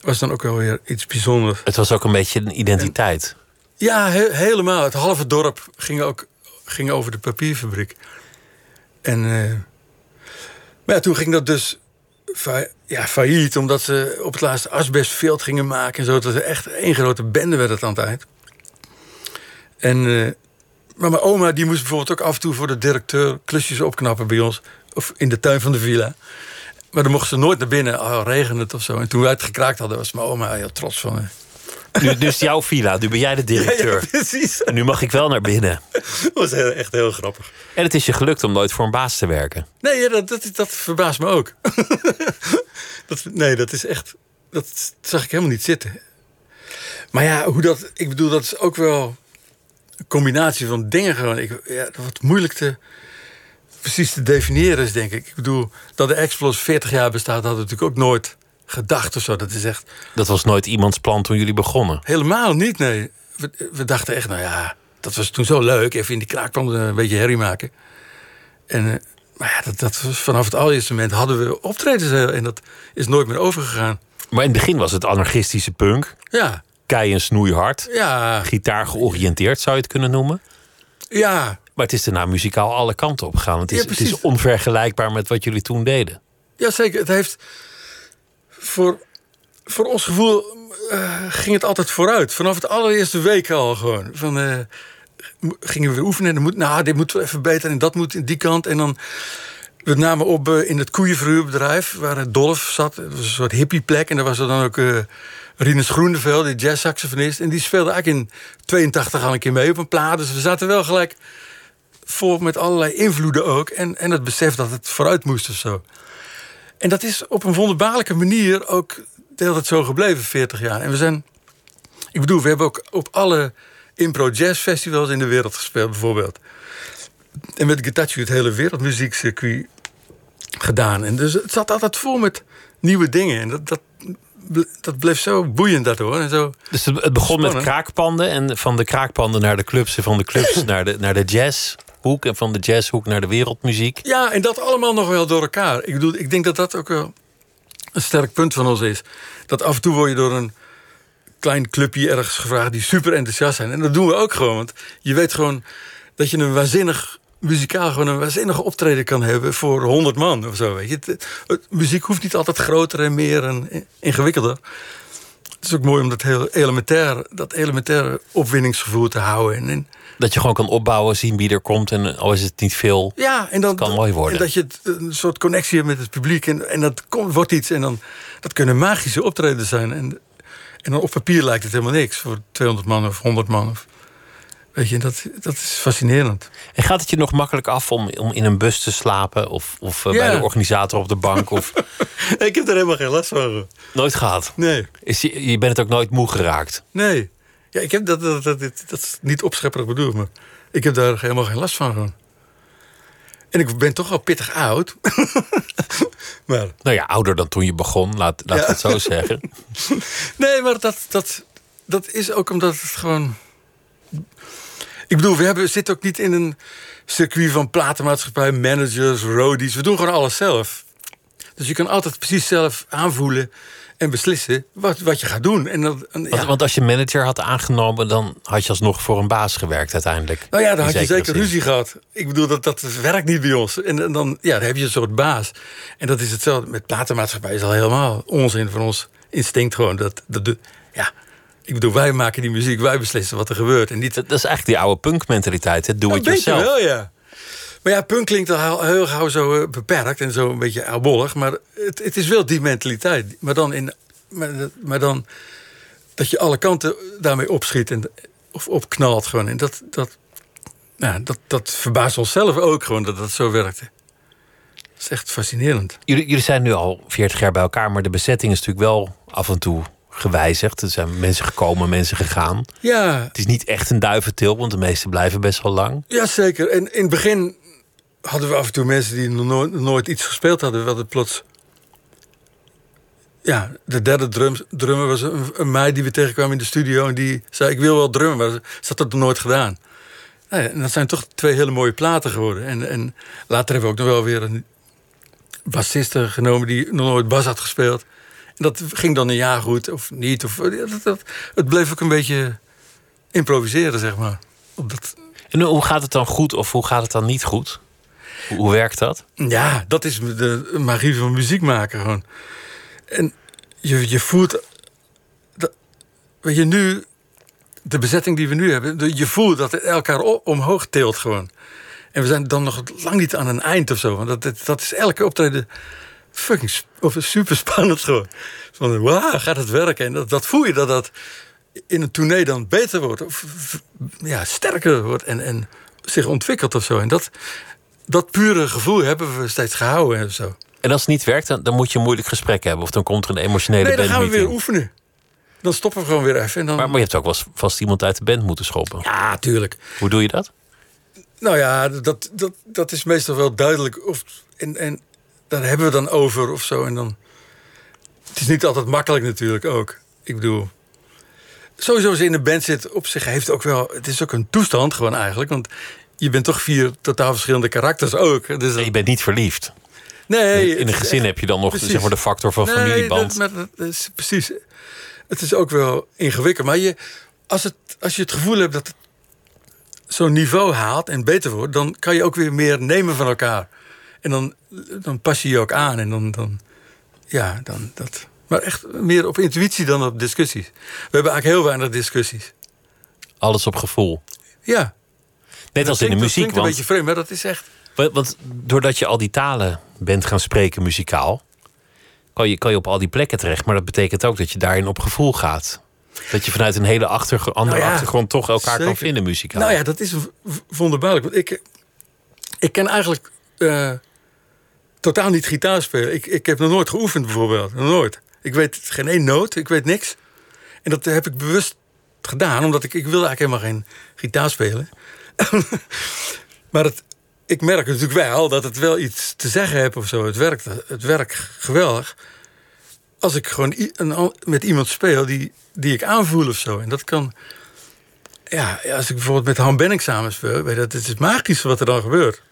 was dan ook wel weer iets bijzonders. Het was ook een beetje een identiteit. Ja, helemaal. Het halve dorp ging ook ging over de papierfabriek. En uh, maar ja, toen ging dat dus ja, failliet, omdat ze op het laatste asbestveld gingen maken en zo. Dat er echt één grote bende werd het aan het eind. En, uh, maar mijn oma die moest bijvoorbeeld ook af en toe voor de directeur klusjes opknappen bij ons. Of in de tuin van de villa. Maar dan mochten ze nooit naar binnen, oh, regende het of zo. En toen wij het gekraakt hadden, was mijn oma heel trots van. Nu, dus jouw villa, nu ben jij de *laughs* directeur. Ja, precies. En nu mag ik wel naar binnen. *laughs* Dat was echt heel grappig. En het is je gelukt om nooit voor een baas te werken. Nee, dat, dat, dat verbaast me ook. *laughs* dat, nee, dat is echt. Dat zag ik helemaal niet zitten. Maar ja, hoe dat. Ik bedoel, dat is ook wel combinatie van dingen gewoon. Ik, ja, wordt moeilijk te. precies te definiëren is, denk ik. Ik bedoel, dat de Explos 40 jaar bestaat, hadden we natuurlijk ook nooit gedacht of zo. Dat is echt Dat was nooit iemands plan toen jullie begonnen. helemaal niet, nee. We, we dachten echt, nou ja, dat was toen zo leuk. Even in die kraakpand een beetje herrie maken. En, eh, maar ja, dat, dat was vanaf het allereerste moment hadden we optredens eh, en dat is nooit meer overgegaan. Maar in het begin was het anarchistische punk. Ja, Kei en snoeihard. ja, Gitaar georiënteerd zou je het kunnen noemen. ja. Maar het is daarna muzikaal alle kanten op gegaan. Het is, Ja, het precies. is onvergelijkbaar met wat jullie toen deden. Ja, zeker. Het heeft voor, voor ons gevoel eh, ging het altijd vooruit. Vanaf het allereerste week al gewoon. Van, eh, gingen we weer oefenen. En dan moet, nou, dit moet even beter en dat moet in die kant. En dan we namen op eh, in het koeienverhuurbedrijf waar Dolf zat. Het was een soort hippieplek. En daar was er dan ook eh Rinus Groeneveld, die jazzsaxofonist. En die speelde eigenlijk in 82 al een keer mee op een plaat. Dus we zaten wel gelijk vol met allerlei invloeden ook. En, en het besef dat het vooruit moest of zo. En dat is op een wonderbaarlijke manier ook de hele tijd zo gebleven, 40 jaar. En we zijn, ik bedoel, we hebben ook op alle impro jazz festivals in de wereld gespeeld, bijvoorbeeld. En met Getachew het hele wereldmuziekcircuit gedaan. En dus het zat altijd vol met nieuwe dingen. En dat, dat, dat bleef zo boeiend dat hoor. En zo, Dus het, begon met kraakpanden. En van de kraakpanden naar de clubs. En van de clubs *laughs* naar de, naar de jazzhoek. En van de jazzhoek naar de wereldmuziek. Ja, en dat allemaal nog wel door elkaar. Ik, bedoel, ik denk dat dat ook wel een sterk punt van ons is. Dat af en toe word je door een klein clubje ergens gevraagd... die super enthousiast zijn. En dat doen we ook gewoon. Want je weet gewoon dat je een waanzinnig muzikaal... gewoon een waanzinnige optreden kan hebben voor 100 man of zo. Weet je. Het, het- muziek hoeft niet altijd groter en meer en ingewikkelder. Het is ook mooi om dat heel elementair, dat elementaire opwinningsgevoel te houden. En, en Dat je gewoon kan opbouwen, zien wie er komt. En al is het niet veel. Ja, en dan, kan mooi worden. En dat je het, een soort connectie hebt met het publiek. En, en dat komt, wordt iets. En dan, dat kunnen magische optredens zijn. En, en dan op papier lijkt het helemaal niks. Voor 200 man of 100 man. Of, weet je, dat, dat is fascinerend. En gaat het je nog makkelijk af om, om in een bus te slapen? Of, of eh, Ja. bij de organisator op de bank? Of *laughs* ik heb er helemaal geen last van. nooit gehad? Nee, Is je, je bent het ook nooit moe geraakt? nee. Ja, ik heb dat, dat, dat, dat, dat is niet opschepperig bedoeld, maar ik heb daar helemaal geen last van. Gewoon. En ik ben toch al pittig oud. *laughs* maar Nou ja, ouder dan toen je begon, laat, laat Ja. het zo zeggen. *laughs* Nee, maar dat, dat, dat is ook omdat het gewoon. Ik bedoel, we hebben, zitten ook niet in een circuit van platenmaatschappij, managers, roadies. We doen gewoon alles zelf. Dus je kan altijd precies zelf aanvoelen en beslissen wat, wat je gaat doen. En Want, ja. want als je manager had aangenomen, dan had je alsnog voor een baas gewerkt uiteindelijk. Nou ja, dan In had je zeker ruzie gehad. Ik bedoel, dat, dat werkt niet bij ons. En, en dan, ja, dan heb je een soort baas. En dat is hetzelfde met platenmaatschappij. is al helemaal onzin van ons instinct gewoon. Dat, dat, ja, ik bedoel, wij maken die muziek, wij beslissen wat er gebeurt. En niet Dat, dat is eigenlijk die oude punkmentaliteit, het doe het jezelf. wel, ja. Maar ja, punk klinkt al heel, heel gauw zo eh, beperkt en zo een beetje oudbollig. Maar het, het is wel die mentaliteit. Maar dan, in, maar, dan dat je alle kanten daarmee opschiet en, of opknalt gewoon. En dat, dat, ja, dat, dat verbaast onszelf ook gewoon dat dat zo werkte. Dat is echt fascinerend. Jullie, jullie zijn nu al 40 jaar bij elkaar, maar de bezetting is natuurlijk wel af en toe gewijzigd. Er zijn mensen gekomen, mensen gegaan. Ja, Het is niet echt een duiventil, want de meesten blijven best wel lang. Ja, zeker. En in het begin hadden we af en toe mensen die nog nooit, nooit iets gespeeld hadden. We hadden plots... Ja, de derde drum, drummer was een, een meid die we tegenkwamen in de studio... en die zei, ik wil wel drummen, maar ze had dat nog nooit gedaan. Nou ja, en dat zijn toch twee hele mooie platen geworden. En, en later hebben we ook nog wel weer een bassiste genomen... die nog nooit bas had gespeeld. Dat ging dan een jaar goed, of niet. Of, dat, dat- het bleef ook een beetje improviseren, zeg maar. Op dat, En hoe gaat het dan goed of hoe gaat het dan niet goed? Hoe, hoe werkt dat? Ja, dat is de magie van muziek maken gewoon. En je, je voelt... Dat, weet je, nu... De bezetting die we nu hebben... Je voelt dat het elkaar omhoog tilt gewoon. En we zijn dan nog lang niet aan een eind of zo. Want dat, dat, dat is elke optreden fucking of super spannend gewoon. Van, wauw, gaat het werken? En dat, dat voel je dat dat in een tournee dan beter wordt. Of ja, sterker wordt en, en zich ontwikkelt of zo. En dat, dat pure gevoel hebben we steeds gehouden en zo. En als het niet werkt, dan, dan moet je een moeilijk gesprek hebben. Of dan komt er een emotionele Nee, dan gaan we weer oefenen. Dan stoppen we gewoon weer even. En dan... Maar, maar je hebt ook wel vast iemand uit de band moeten schoppen. Ja, tuurlijk. Hoe doe je dat? Nou ja, dat, dat, dat is meestal wel duidelijk. Of, en, en daar hebben we dan over of zo. En dan, het is niet altijd makkelijk natuurlijk ook. Ik bedoel, sowieso als je in een band zit op zich heeft ook wel... Het is ook een toestand gewoon eigenlijk. Want je bent toch vier totaal verschillende karakters ook. Dus En je bent niet verliefd. nee, In een gezin echt- heb je dan nog precies. zeg maar, de factor van Nee, familieband. dat- maar dat is precies. Het is ook wel ingewikkeld. Maar je, als, het, als je het gevoel hebt dat het zo'n niveau haalt en beter wordt, dan kan je ook weer meer nemen van elkaar. En dan, dan pas je je ook aan. En dan, dan, ja, dan dat. Maar echt meer op intuïtie dan op discussies. We hebben eigenlijk heel weinig discussies. Alles op gevoel. Ja. Net als in de Klinkt- dat muziek. klinkt een Want, beetje vreemd, maar dat is echt. want, want doordat je al die talen bent gaan spreken muzikaal... Kan je, kan je op al die plekken terecht. Maar dat betekent ook dat je daarin op gevoel gaat. Dat je vanuit een hele achtergr- andere Nou ja, achtergrond toch elkaar kan vinden muzikaal. Nou ja, dat is wonderbaarlijk. Want ik, ik ken eigenlijk eh, totaal niet gitaar spelen. Ik, ik heb nog nooit geoefend bijvoorbeeld. Nooit. Ik weet geen één noot. Ik weet niks. En dat heb ik bewust gedaan. Omdat ik, ik wilde eigenlijk helemaal geen gitaar spelen. *laughs* maar het, ik merk natuurlijk wel dat het wel iets te zeggen heb of zo. Het werkt, het werkt geweldig. Als ik gewoon met iemand speel die, die ik aanvoel of zo. En dat kan... Ja, als ik bijvoorbeeld met Han Benning samenspeel, weet je, dat het is magisch wat er dan gebeurt.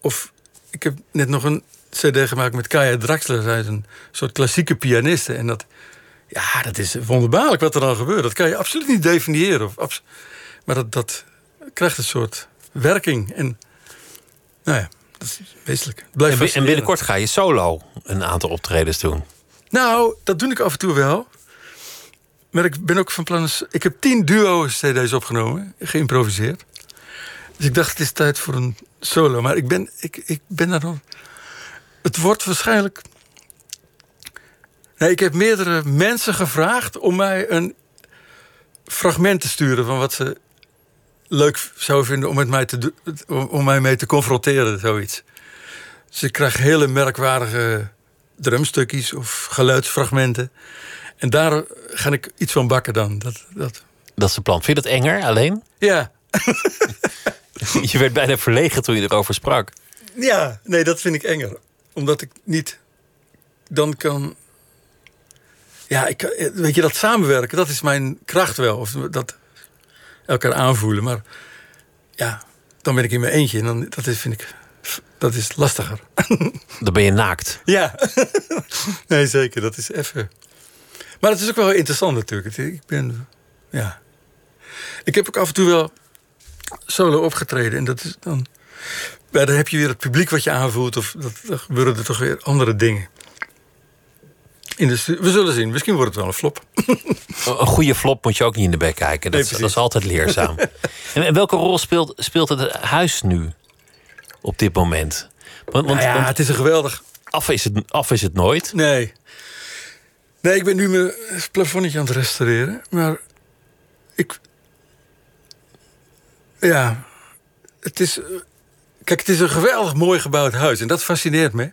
Of ik heb net nog een CD gemaakt met Kaya Draxler, zij is een soort klassieke pianiste. En dat, ja, dat is wonderbaarlijk wat er dan gebeurt. Dat kan je absoluut niet definiëren. Of, maar dat, dat krijgt een soort werking. En nou ja, dat is wezenlijk. Het blijft En, binnenkort ga je solo een aantal optredens doen. Nou, dat doe ik af en toe wel. Maar ik ben ook van plan... Ik heb tien duo-cd's opgenomen, geïmproviseerd. Dus ik dacht, het is tijd voor een solo. Maar ik ben, ik, ik ben daar nog... Het wordt waarschijnlijk... Nee, ik heb meerdere mensen gevraagd om mij een fragment te sturen... van wat ze leuk zouden vinden om, met mij, te om, om mij mee te confronteren, zoiets. Dus ik krijg hele merkwaardige drumstukjes of geluidsfragmenten. En daar ga ik iets van bakken dan. Dat, dat. Dat is het plan. Vind je dat enger alleen? Ja. *laughs* *laughs* Je werd bijna verlegen toen je erover sprak. ja, nee, dat vind ik enger. Omdat ik niet dan kan... Ja, ik, weet je, dat samenwerken, dat is mijn kracht wel. Of dat elkaar aanvoelen. Maar ja, dan ben ik in mijn eentje. En dan, dat is, vind ik, dat is lastiger. *laughs* Dan ben je naakt. Ja, *laughs* nee, zeker. Dat is even. Maar het is ook wel interessant natuurlijk. Ik ben. Ja. Ik heb ook af en toe wel solo opgetreden. En dat is dan. Ja, dan heb je weer het publiek wat je aanvoelt. Of dat, dan gebeuren er toch weer andere dingen. In de we zullen zien. Misschien wordt het wel een flop. *laughs* Een goede flop moet je ook niet in de bek kijken. Dat, Nee, is, dat is altijd leerzaam. en *laughs* en welke rol speelt, speelt het huis nu op dit moment? Want, want, Nou ja, want het is een geweldig. af, is het, af is het nooit. Nee. Nee, ik ben nu mijn plafonnetje aan het restaureren. Maar ik. Ja. Het is. eh, Kijk, het is een geweldig mooi gebouwd huis. En dat fascineert me.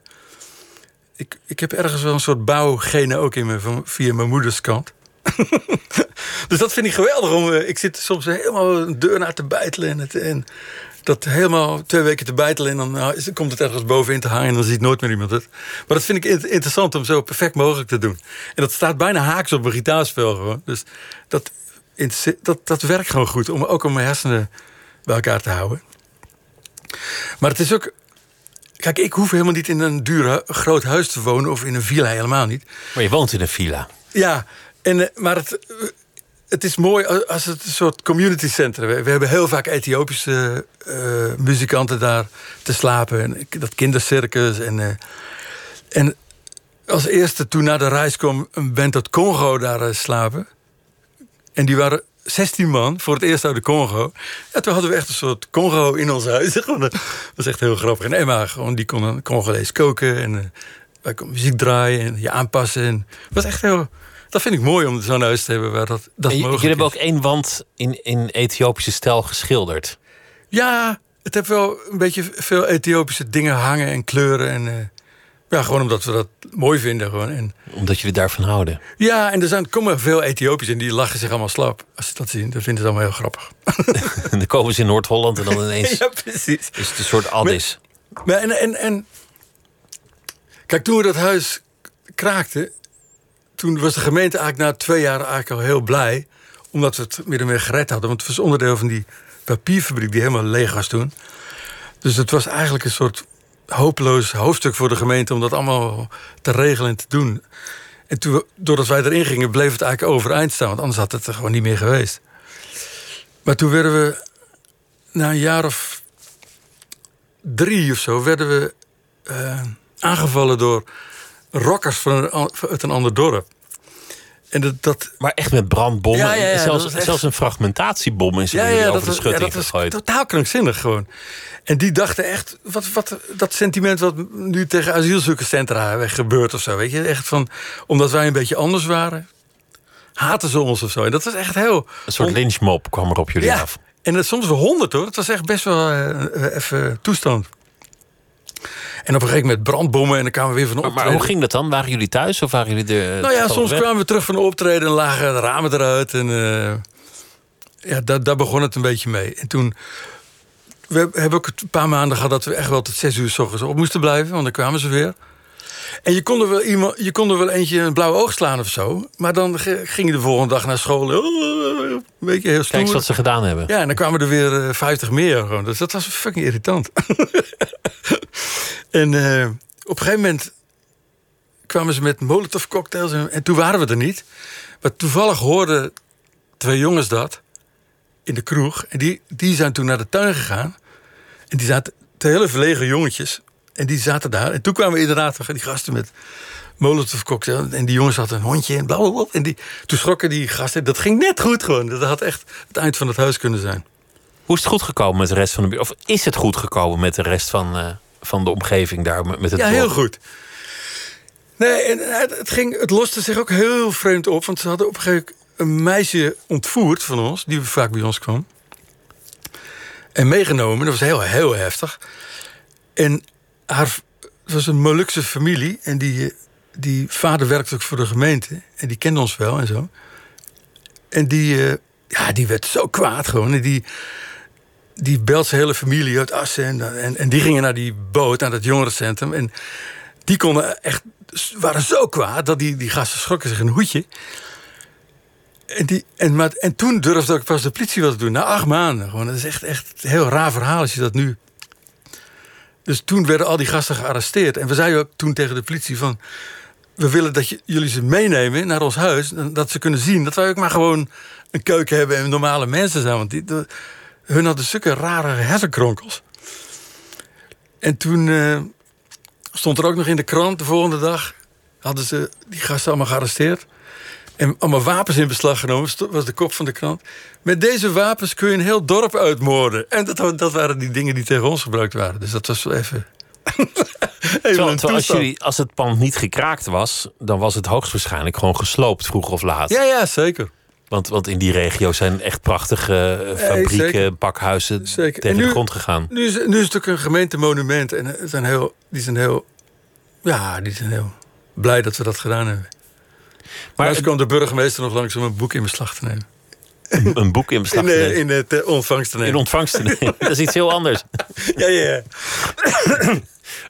Ik, ik heb ergens wel een soort bouwgene ook in me van, via mijn moeders kant. *laughs* dus dat vind ik geweldig. Om, eh, ik zit soms helemaal een deur naar te bijtelen. En, het, en dat helemaal twee weken te bijtelen. En dan nou, komt het ergens bovenin te hangen. En dan ziet nooit meer iemand het. Maar dat vind ik in- interessant om zo perfect mogelijk te doen. En dat staat bijna haaks op mijn gitaarspel gewoon. Dus dat, dat, dat werkt gewoon goed. Om, ook om mijn hersenen bij elkaar te houden. Maar het is ook... Kijk, ik hoef helemaal niet in een duur hu- groot huis te wonen. Of in een villa, helemaal niet. Maar je woont in een villa. Ja, en, eh, maar het, eh, het is mooi als het een soort community center. We, hebben heel vaak Ethiopische eh, muzikanten daar te slapen. En dat kindercircus. En, en als eerste toen na de reis kwam een band uit Congo daar slapen. En die waren 16 man voor het eerst uit de Congo. En toen hadden we echt een soort Congo in ons huis. *laughs* Dat was echt heel grappig. En Emma, gewoon, die kon dan Congolees koken. En eh, wij konden muziek draaien en je aanpassen. En het was echt heel... Dat vind ik mooi om zo'n huis te hebben waar dat, dat mogelijk jullie hebben ook één wand in, in Ethiopische stijl geschilderd. Ja, het heeft wel een beetje veel Ethiopische dingen hangen en kleuren. En, eh, Ja, gewoon omdat we dat mooi vinden. Gewoon. En, Omdat jullie daarvan houden. ja, en er zijn, komen veel Ethiopiërs in die lachen zich allemaal slap. Als ze dat zien, dan vinden ze het allemaal heel grappig. En *laughs* dan komen ze in Noord-Holland en dan *laughs* ineens Ja, precies. is het een soort addis. Maar en, en, en kijk, toen we dat huis kraakten, toen was de gemeente eigenlijk na twee jaar eigenlijk al heel blij, omdat we het meer en meer gered hadden. Want het was onderdeel van die papierfabriek die helemaal leeg was toen. Dus het was eigenlijk een soort hopeloos hoofdstuk voor de gemeente om dat allemaal te regelen en te doen. En toen, doordat wij erin gingen, bleef het eigenlijk overeind staan, want anders had het er gewoon niet meer geweest. Maar toen werden we na een jaar of drie of zo werden we eh, aangevallen door rockers van uit een ander dorp. En dat, dat, Maar echt met brandbommen. Ja, ja, ja, zelfs, dat echt- zelfs een fragmentatiebom is er over de schutting dat was gegooid. totaal krankzinnig gewoon. En die dachten echt, wat, wat, dat sentiment wat nu tegen asielzoekerscentra gebeurt of zo. Weet je, echt van, omdat wij een beetje anders waren, haten ze ons of zo. En dat was echt heel... Een soort lynchmob kwam er op jullie Ja, af. en dat soms wel honderd hoor. Het was echt best wel eh, eh, even toestand. En op een gegeven moment brandbommen en dan kwamen we weer van optreden. maar hoe ging dat dan? Waren jullie thuis of waren jullie er? Nou ja, soms weg? kwamen we terug van de optreden en lagen de ramen eruit. En eh, ja, daar, daar begon het een beetje mee. En toen we hebben ook een paar maanden gehad dat we echt wel tot zes uur s ochtends op moesten blijven, want dan kwamen ze weer. En je kon er wel, iemand, je kon er wel eentje een blauwe oog slaan of zo. Maar dan ging je de volgende dag naar school. oh, Een beetje heel stoer. Kijk eens wat ze gedaan hebben. Ja, en dan kwamen er weer eh, 50 meer. Gewoon. Dus dat was fucking irritant. *laughs* en eh, op een gegeven moment kwamen ze met molotov cocktails en, en toen waren we er niet. Maar toevallig hoorden twee jongens dat in de kroeg. En die, die zijn toen naar de tuin gegaan. En die zaten, twee hele verlegen jongetjes. En die zaten daar. En toen kwamen inderdaad die gasten met molotov cocktail. En die jongens hadden een hondje en blablabla. En die, toen schrokken die gasten. Dat ging net goed gewoon. Dat had echt het eind van het huis kunnen zijn. Hoe is het goed gekomen met de rest van de buurt? Of is het goed gekomen met de rest van, eh, van de omgeving daar? Met het Ja, heel goed. Nee, en het, het, ging, het loste zich ook heel vreemd op. Want ze hadden op een gegeven moment een meisje ontvoerd van ons, die vaak bij ons kwam. En meegenomen, dat was heel, heel heftig. En haar, het was een Molukse familie. En die, eh, die vader werkte ook voor de gemeente. En die kende ons wel en zo. En die, eh, ja, die werd zo kwaad gewoon. En die, die belt zijn hele familie uit Assen. En, en, die gingen naar die boot, naar dat jongerencentrum. En die konden echt, waren zo kwaad dat die, die gasten schrokken zich een hoedje. En, die, en, maar, en toen durfde ook pas de politie wat te doen. Na acht maanden. Gewoon, dat is echt, echt een heel raar verhaal als je dat nu... Dus toen werden al die gasten gearresteerd. En we zeiden ook toen tegen de politie van... we willen dat je, jullie ze meenemen naar ons huis. Dat ze kunnen zien dat wij ook maar gewoon een keuken hebben... en normale mensen zijn. Want die, hun hadden zulke rare hersenkronkels. En toen eh, stond er ook nog in de krant de volgende dag... hadden ze die gasten allemaal gearresteerd... En allemaal wapens in beslag genomen, was de kop van de krant. Met deze wapens kun je een heel dorp uitmoorden. En dat, dat waren die dingen die tegen ons gebruikt waren. Dus dat was wel even. *laughs* even Terwijl, een terwijl als, toestand. jullie, als het pand niet gekraakt was, dan was het hoogstwaarschijnlijk gewoon gesloopt, vroeg of laat. Ja, ja, zeker. Want, want in die regio zijn echt prachtige eh, fabrieken, zeker. pakhuizen Zeker. tegen nu- de grond gegaan. Nu is, nu is het ook een gemeentemonument. En het zijn heel, die zijn heel. Ja, die zijn heel blij dat we dat gedaan hebben. Maar als kwam de burgemeester nog langs om een boek in beslag te nemen. een, een boek in beslag *laughs* In, te eh, nemen. in het eh, ontvangst te In nemen. ontvangst te nemen. Dat is iets heel anders. ja, ja, ja.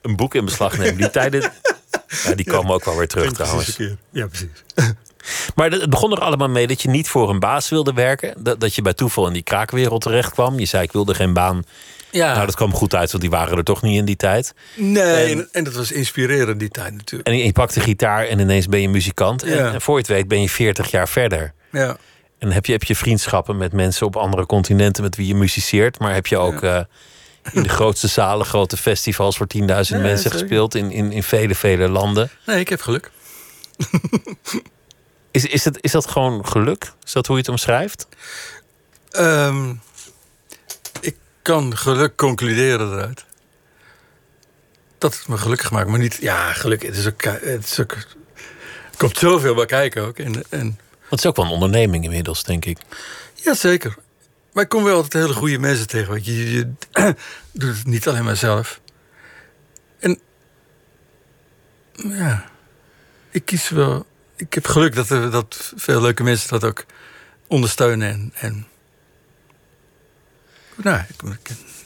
Een boek in beslag nemen. Die tijden, *laughs* ja, die komen ook wel weer terug trouwens. Ja, precies. Maar het begon er allemaal mee dat je niet voor een baas wilde werken. Dat, dat je bij toeval in die kraakwereld terecht kwam. Je zei ik wilde geen baan. Ja, Nou, dat kwam goed uit, want die waren er toch niet in die tijd. nee, En- dat was inspirerend die tijd natuurlijk. En je, je pakt de gitaar en ineens ben je muzikant. En, Ja. en voor je het weet ben je 40 jaar verder. Ja. En heb je, heb je vriendschappen met mensen op andere continenten met wie je muziceert. Maar heb je ook eh, in de grootste zalen, grote festivals voor 10.000 mensen gespeeld. In, in, in vele, vele landen. Nee, ik heb geluk. *laughs* Is, is, het, is dat gewoon geluk? Is dat hoe je het omschrijft? Ehm, ik kan geluk concluderen eruit. Dat het me gelukkig maakt, maar niet... Ja, geluk, het is ook... Het is ook komt zoveel bij kijken ook. En, en, het is ook wel een onderneming inmiddels, denk ik. ja, zeker. Maar ik kom wel altijd hele goede mensen tegen. Want je, je, je *clears throat* doet het niet alleen maar zelf. En ja, ik kies wel. Ik heb geluk dat, er, dat veel leuke mensen dat ook ondersteunen. En, en nou, ik,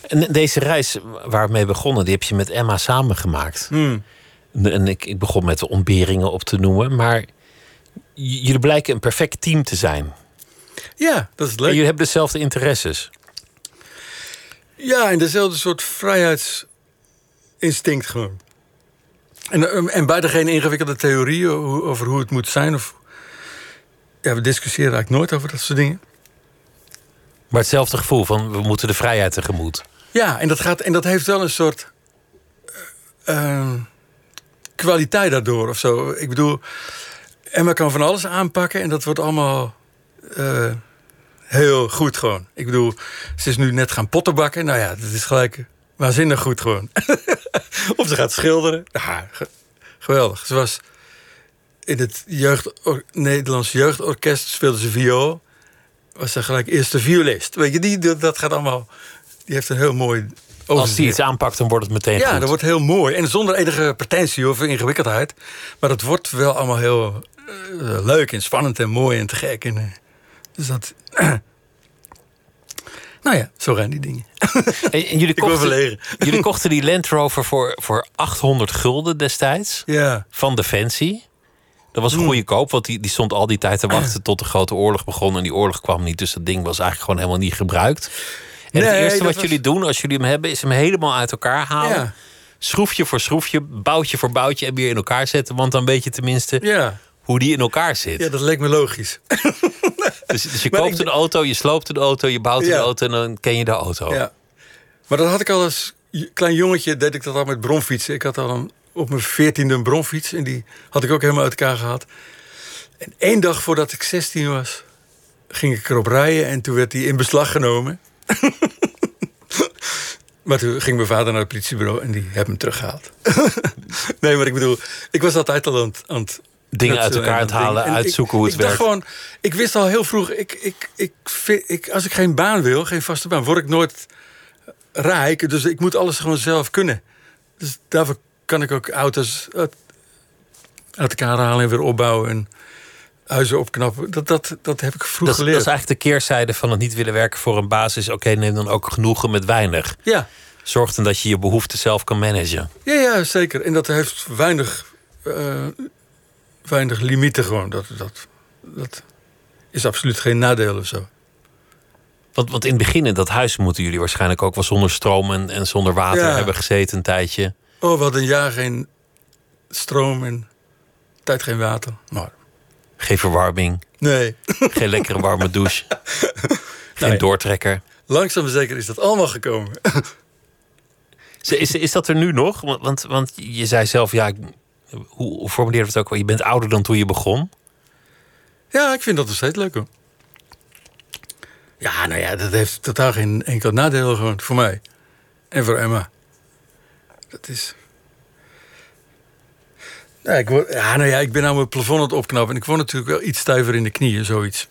En deze reis waar we mee begonnen, die heb je met Emma samengemaakt. Hmm. En- En ik, ik begon met de ontberingen op te noemen. Maar jullie blijken een perfect team te zijn. ja, dat is En leuk. jullie hebben dezelfde interesses. Ja, en dezelfde soort vrijheidsinstinct gewoon. En, eh, en beide geen ingewikkelde theorieën over hoe het moet zijn. Of, ja, we discussiëren eigenlijk nooit over dat soort dingen. Maar hetzelfde gevoel van we moeten de vrijheid tegemoet. Ja, en dat, gaat, en dat heeft wel een soort eh, eh, kwaliteit daardoor of zo. Ik bedoel, Emma kan van alles aanpakken en dat wordt allemaal eh, heel goed gewoon. Ik bedoel, ze is nu net gaan pottenbakken. Nou ja, dat is gelijk waanzinnig goed gewoon. *laughs* *laughs* of ze gaat schilderen. Ja, geweldig. Ze was in het jeugd, Nederlands jeugdorkest, speelde ze viool. Was ze gelijk eerste violist. Weet je, die, dat gaat allemaal... Die heeft een heel mooi Als die iets aanpakt, dan wordt het meteen Ja, goed. dat wordt heel mooi. En zonder enige pretentie of ingewikkeldheid. Maar dat wordt wel allemaal heel eh, leuk en spannend en mooi en te gek. En, eh, dus dat... *clears throat* nou ja, zo gaan die dingen. En, en jullie, *laughs* kochten, *laughs* jullie kochten die Land Rover voor, voor 800 gulden destijds. Ja, Van Defensie. Dat was een goede koop, want die, die stond al die tijd te *clears throat* wachten tot de grote oorlog begon. En die oorlog kwam niet, dus dat ding was eigenlijk gewoon helemaal niet gebruikt. En het Nee, eerste dat wat was- jullie doen als jullie hem hebben, is hem helemaal uit elkaar halen. ja, Schroefje voor schroefje, boutje voor boutje en weer in elkaar zetten. Want dan weet je tenminste ja. Hoe die in elkaar zit. ja, dat leek me logisch. *laughs* Dus, dus je Maar koopt ik- een auto, je sloopt een auto, je bouwt Ja. een auto en dan ken je de auto. Ja. Maar dat had ik al als klein jongetje, deed ik dat al met bromfietsen. Ik had al een, op mijn veertiende een bromfiets en die had ik ook helemaal uit elkaar gehad. En één dag voordat ik 16 was, ging ik erop rijden en toen werd die in beslag genomen. *laughs* maar toen ging mijn vader naar het politiebureau en die heeft hem teruggehaald. *laughs* nee, maar ik bedoel, ik was altijd al aan het... Aan het Dingen uit elkaar aan aan halen. En uitzoeken ik, hoe het ik dacht werkt. gewoon, ik wist al heel vroeg, ik, ik, ik, vind- ik, als ik geen baan wil, geen vaste baan, word ik nooit rijk. Dus ik moet alles gewoon zelf kunnen. Dus daarvoor kan ik ook auto's uit, uit elkaar halen en weer opbouwen en huizen opknappen. Dat, dat, dat heb ik vroeg Dat, is- dat geleerd. is eigenlijk de keerzijde van het niet willen werken voor een basis. Oké, neem dan ook genoegen met weinig. Ja. Zorg dan dat je je behoeften zelf kan managen. Ja, ja, zeker. En dat heeft weinig, eh, weinig limieten gewoon. Dat, dat, dat is absoluut geen nadeel of zo. Want, want in het begin in dat huis moeten jullie waarschijnlijk ook wel zonder stroom en, en zonder water Ja. hebben gezeten een tijdje. Oh, we hadden een jaar geen stroom en tijd geen water. Nou, Geen verwarming, nee. *laughs* geen lekkere warme douche. *laughs* Geen doortrekker. Langzaam maar zeker is dat allemaal gekomen. Is, is, is dat er nu nog? Want, want, want je zei zelf, ja, hoe, formuleerde het ook wel? Je bent ouder dan toen je begon. Ja, ik vind dat nog steeds leuk hoor. Ja, nou ja, dat heeft totaal geen enkel nadeel gewoon voor mij. En voor Emma. Dat is... Ja, ik, word, ja, nou ja, ik ben nou mijn plafond aan het opknappen. En ik word natuurlijk wel iets stijver in de knieën, zoiets.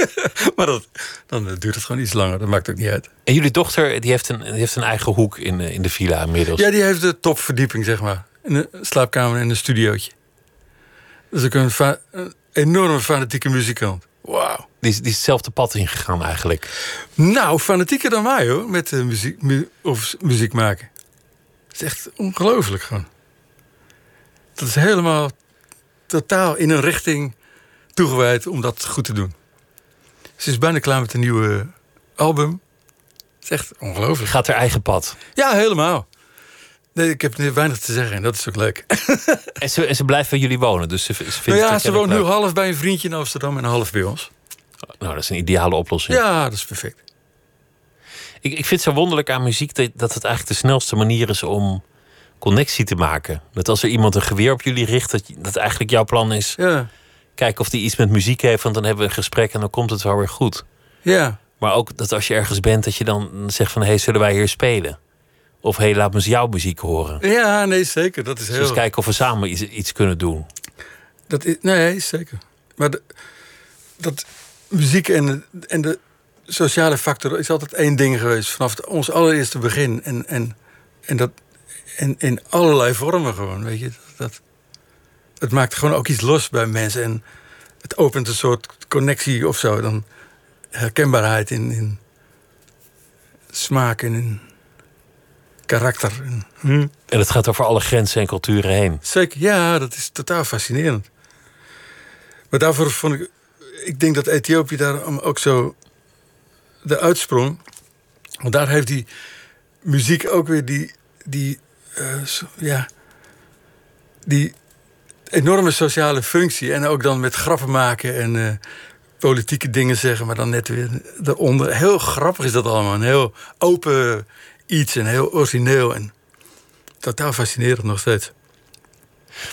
*laughs* maar dat, dan duurt het gewoon iets langer. Dat maakt ook niet uit. En jullie dochter die heeft een, die heeft een eigen hoek in, de- in de villa inmiddels. Ja, die heeft de topverdieping, zeg maar. Een slaapkamer en een studiootje. Dus ik een, fa- een enorme fanatieke muzikant. Wauw. Die, is, die is hetzelfde pad ingegaan eigenlijk. Nou, fanatieker dan mij hoor, met eh, muziek, mu- of muziek maken. Het is echt ongelooflijk gewoon. Dat is helemaal totaal in een richting toegewijd om dat goed te doen. Ze is bijna klaar met een nieuwe album. Het is echt ongelooflijk. Gaat haar eigen pad. Ja, helemaal. Nee, ik heb weinig te zeggen en dat is ook leuk. *laughs* En ze, en ze blijft bij jullie wonen. Dus ze, ze vindt Nou ja, ze woont nu half bij een vriendje in Amsterdam en half bij ons. Nou, dat is een ideale oplossing. Ja, dat is perfect. Ik, ik vind het zo wonderlijk aan muziek dat, dat het eigenlijk de snelste manier is om connectie te maken. Dat als er iemand een geweer op jullie richt, dat, dat eigenlijk jouw plan is. Ja, Kijken of die iets met muziek heeft, want dan hebben we een gesprek en dan komt het wel weer goed. ja. Maar ook dat als je ergens bent, dat je dan zegt van hé, hey, zullen wij hier spelen? Of hé, hey, laat me eens jouw muziek horen. Ja, nee, zeker. Dat is heel... Dus kijken of we samen iets, iets kunnen doen. Dat is, nee, zeker. Maar de- dat muziek en, de- en de sociale factor is altijd één ding geweest vanaf het, ons allereerste begin. En, en, en dat en in allerlei vormen gewoon, weet je. Dat, het maakt gewoon ook iets los bij mensen. En het opent een soort connectie of zo. Dan herkenbaarheid in, in smaak en in karakter. En, hm. En het gaat over alle grenzen en culturen heen. Zeker, ja, dat is totaal fascinerend. Maar daarvoor vond ik... Ik denk dat Ethiopië daar ook zo de uitsprong. Want daar heeft die muziek ook weer die... die uh, ja, die enorme sociale functie. En ook dan met grappen maken en uh, politieke dingen zeggen, maar dan net weer eronder. Heel grappig is dat allemaal. Een heel open iets en heel origineel en totaal fascinerend nog steeds.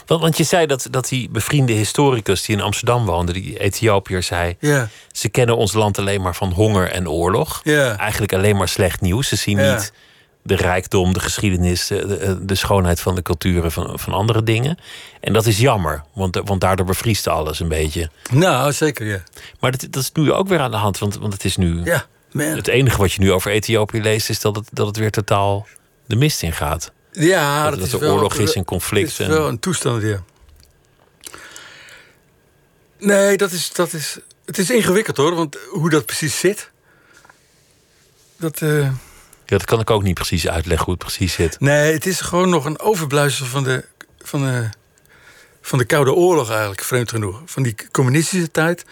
Want, want je zei dat, dat die bevriende historicus die in Amsterdam woonde, die Ethiopiër, zei: ja. Ze kennen ons land alleen maar van honger en oorlog. Ja. Eigenlijk alleen maar slecht nieuws. Ze zien niet de rijkdom, de geschiedenis, de, de, de schoonheid van de culturen van, van andere dingen. En dat is jammer, want, want daardoor bevriest alles een beetje. Nou, zeker, ja. Maar dat, dat is nu ook weer aan de hand, want, want het is nu. Ja, man. Het enige wat je nu over Ethiopië leest, is dat het, dat het weer totaal de mist in gaat. Ja, Dat, dat, dat is er wel, oorlog is en Het conflict. is en- wel een toestand, ja. Nee, dat is, dat is... Het is ingewikkeld, hoor. Want hoe dat precies zit... Dat... eh, Ja, dat kan ik ook niet precies uitleggen hoe het precies zit. Nee, het is gewoon nog een overblijfsel van de, van de, van de Koude Oorlog eigenlijk, vreemd genoeg. Van die communistische tijd.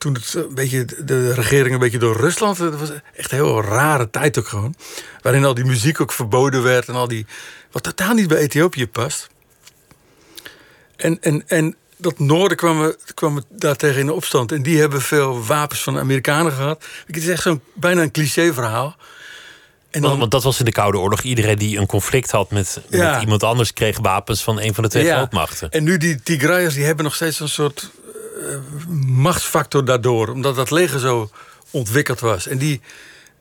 Toen het een beetje, de regering een beetje door Rusland... Dat was echt een heel rare tijd ook gewoon. Waarin al die muziek ook verboden werd en al die... Wat totaal niet bij Ethiopië past. En, en, en dat noorden kwam, kwam daar tegen in opstand. En die hebben veel wapens van de Amerikanen gehad. Het is echt zo'n bijna een cliché verhaal. En Want, want dat was in de Koude Oorlog. Iedereen die een conflict had met, Ja. met iemand anders... kreeg wapens van een van de twee Ja. grootmachten. En nu die Tigrayers, die hebben nog steeds een soort machtsfactor daardoor. Omdat dat leger zo ontwikkeld was. En die,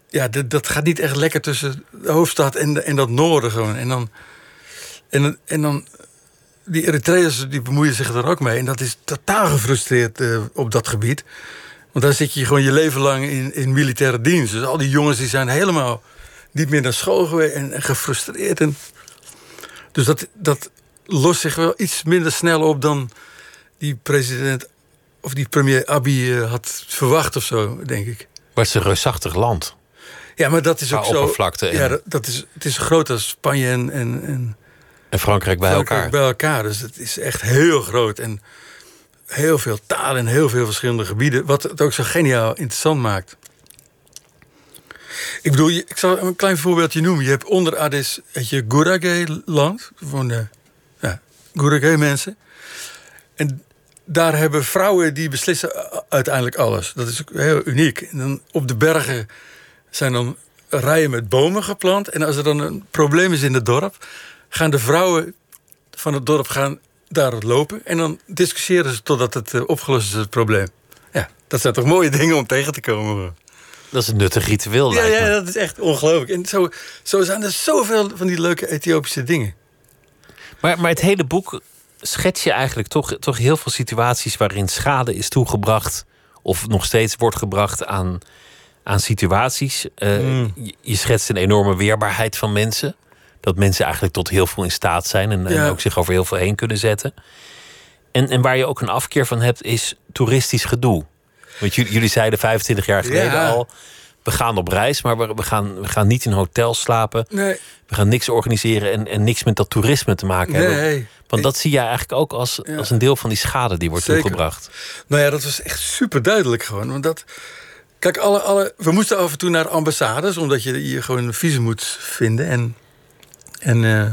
ja, dat, gaat niet echt lekker tussen de hoofdstad en, en dat noorden gewoon. En dan, en, en dan, die Eritreërs, die bemoeien zich er ook mee. En dat is totaal gefrustreerd eh, op dat gebied. Want daar zit je gewoon je leven lang in, in militaire dienst. Dus al die jongens die zijn helemaal niet meer naar school geweest en, en gefrustreerd. En, dus dat, dat lost zich wel iets minder snel op dan die president of die premier Abiy eh, had verwacht of zo, denk ik. Maar het is een reusachtig land. Ja, maar dat is ook zo. en- Ja, dat, dat is, het is zo groot als Spanje en, en, en En Frankrijk bij Frankrijk elkaar. bij elkaar. Dus het is echt heel groot en heel veel talen en heel veel verschillende gebieden. Wat het ook zo geniaal interessant maakt. Ik bedoel, ik zal een klein voorbeeldje noemen. Je hebt onder Addis het je Gurage-land. Van de ja, Gurage-mensen. En daar hebben vrouwen die beslissen u- uiteindelijk alles. Dat is ook heel uniek. En dan op de bergen zijn dan rijen met bomen geplant. En als er dan een probleem is in het dorp, gaan de vrouwen van het dorp gaan daar lopen. En dan discussiëren ze totdat het eh, opgelost is, het probleem. Ja, dat zijn toch mooie dingen om tegen te komen. Dat is een nuttig ritueel, Ja, ja, dat is echt ongelooflijk. En zo, zo zijn er zoveel van die leuke Ethiopische dingen. Maar, maar het hele boek schets je eigenlijk toch, toch heel veel situaties waarin schade is toegebracht. of nog steeds wordt gebracht aan, aan situaties. Eh, Mm. je, je schetst een enorme weerbaarheid van mensen. Dat mensen eigenlijk tot heel veel in staat zijn en, en ook zich over heel veel heen kunnen zetten. En, en waar je ook een afkeer van hebt, is toeristisch gedoe. Want jullie, jullie zeiden 25 jaar geleden Ja. al. We gaan op reis, maar we, we, gaan, we gaan niet in hotels slapen. Nee, We gaan niks organiseren en, en niks met dat toerisme te maken hebben. nee. Want dat zie jij eigenlijk ook als, Ja. als een deel van die schade die wordt Zeker. toegebracht. Nou ja, dat was echt super duidelijk gewoon. Want dat. Kijk, alle, alle, we moesten af en toe naar ambassades, omdat je hier gewoon een visum moet vinden. En, en, eh,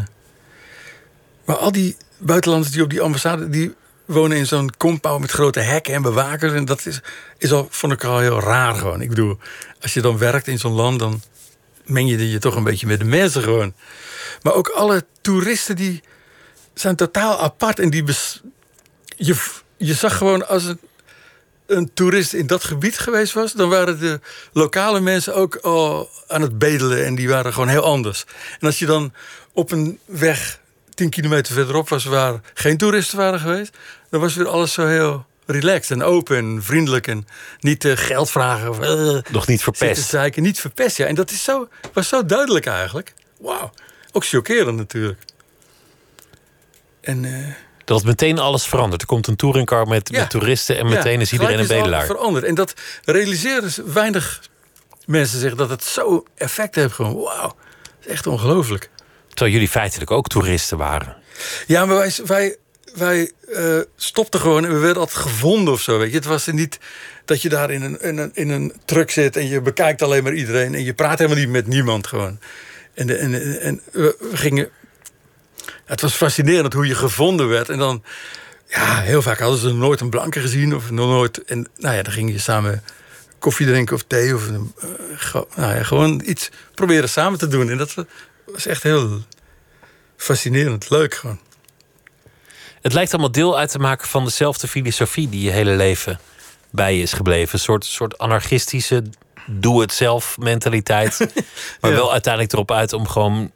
maar al die buitenlanders die op die ambassade, die wonen in zo'n compound met grote hekken en bewakers. En dat is, is al, vond ik al heel raar gewoon. Ik bedoel, als je dan werkt in zo'n land, dan meng je je toch een beetje met de mensen gewoon. Maar ook alle toeristen die zijn totaal apart en die je, je zag gewoon als een, een toerist in dat gebied geweest was, dan waren de lokale mensen ook al aan het bedelen en die waren gewoon heel anders. En als je dan op een weg 10 kilometer verderop was waar geen toeristen waren geweest, dan was weer alles zo heel relaxed en open en vriendelijk en niet eh, geld vragen of eh, Nog niet verpest. zeiken, niet verpest. Ja. En dat is zo, was zo duidelijk eigenlijk. Wauw. Ook chockerend natuurlijk. En eh, Dat meteen alles verandert. Er komt een touringcar met, Ja. met toeristen en meteen Ja, is iedereen een bedelaar. veranderd. En dat realiseren ze- weinig mensen zich dat het zo effect heeft. Gewoon, wauw, echt ongelooflijk. Terwijl jullie feitelijk ook toeristen waren. Ja, maar wij, wij, wij eh, stopten gewoon en we werden altijd gevonden of zo. Weet je. Het was niet dat je daar in een, in, een, in een truck zit en je bekijkt alleen maar iedereen en je praat helemaal niet met niemand gewoon. En, en, en we, gingen. Het was fascinerend hoe je gevonden werd. En dan, ja, heel vaak hadden ze nooit een blanke gezien of nog nooit. En nou ja, dan ging je samen koffie drinken of thee of eh, nou ja, gewoon iets proberen samen te doen. En dat was echt heel fascinerend, leuk gewoon. Het lijkt allemaal deel uit te maken van dezelfde filosofie die je hele leven bij je is gebleven. Een soort, soort anarchistische doe-het-zelf mentaliteit. *laughs* maar wel uiteindelijk erop uit om gewoon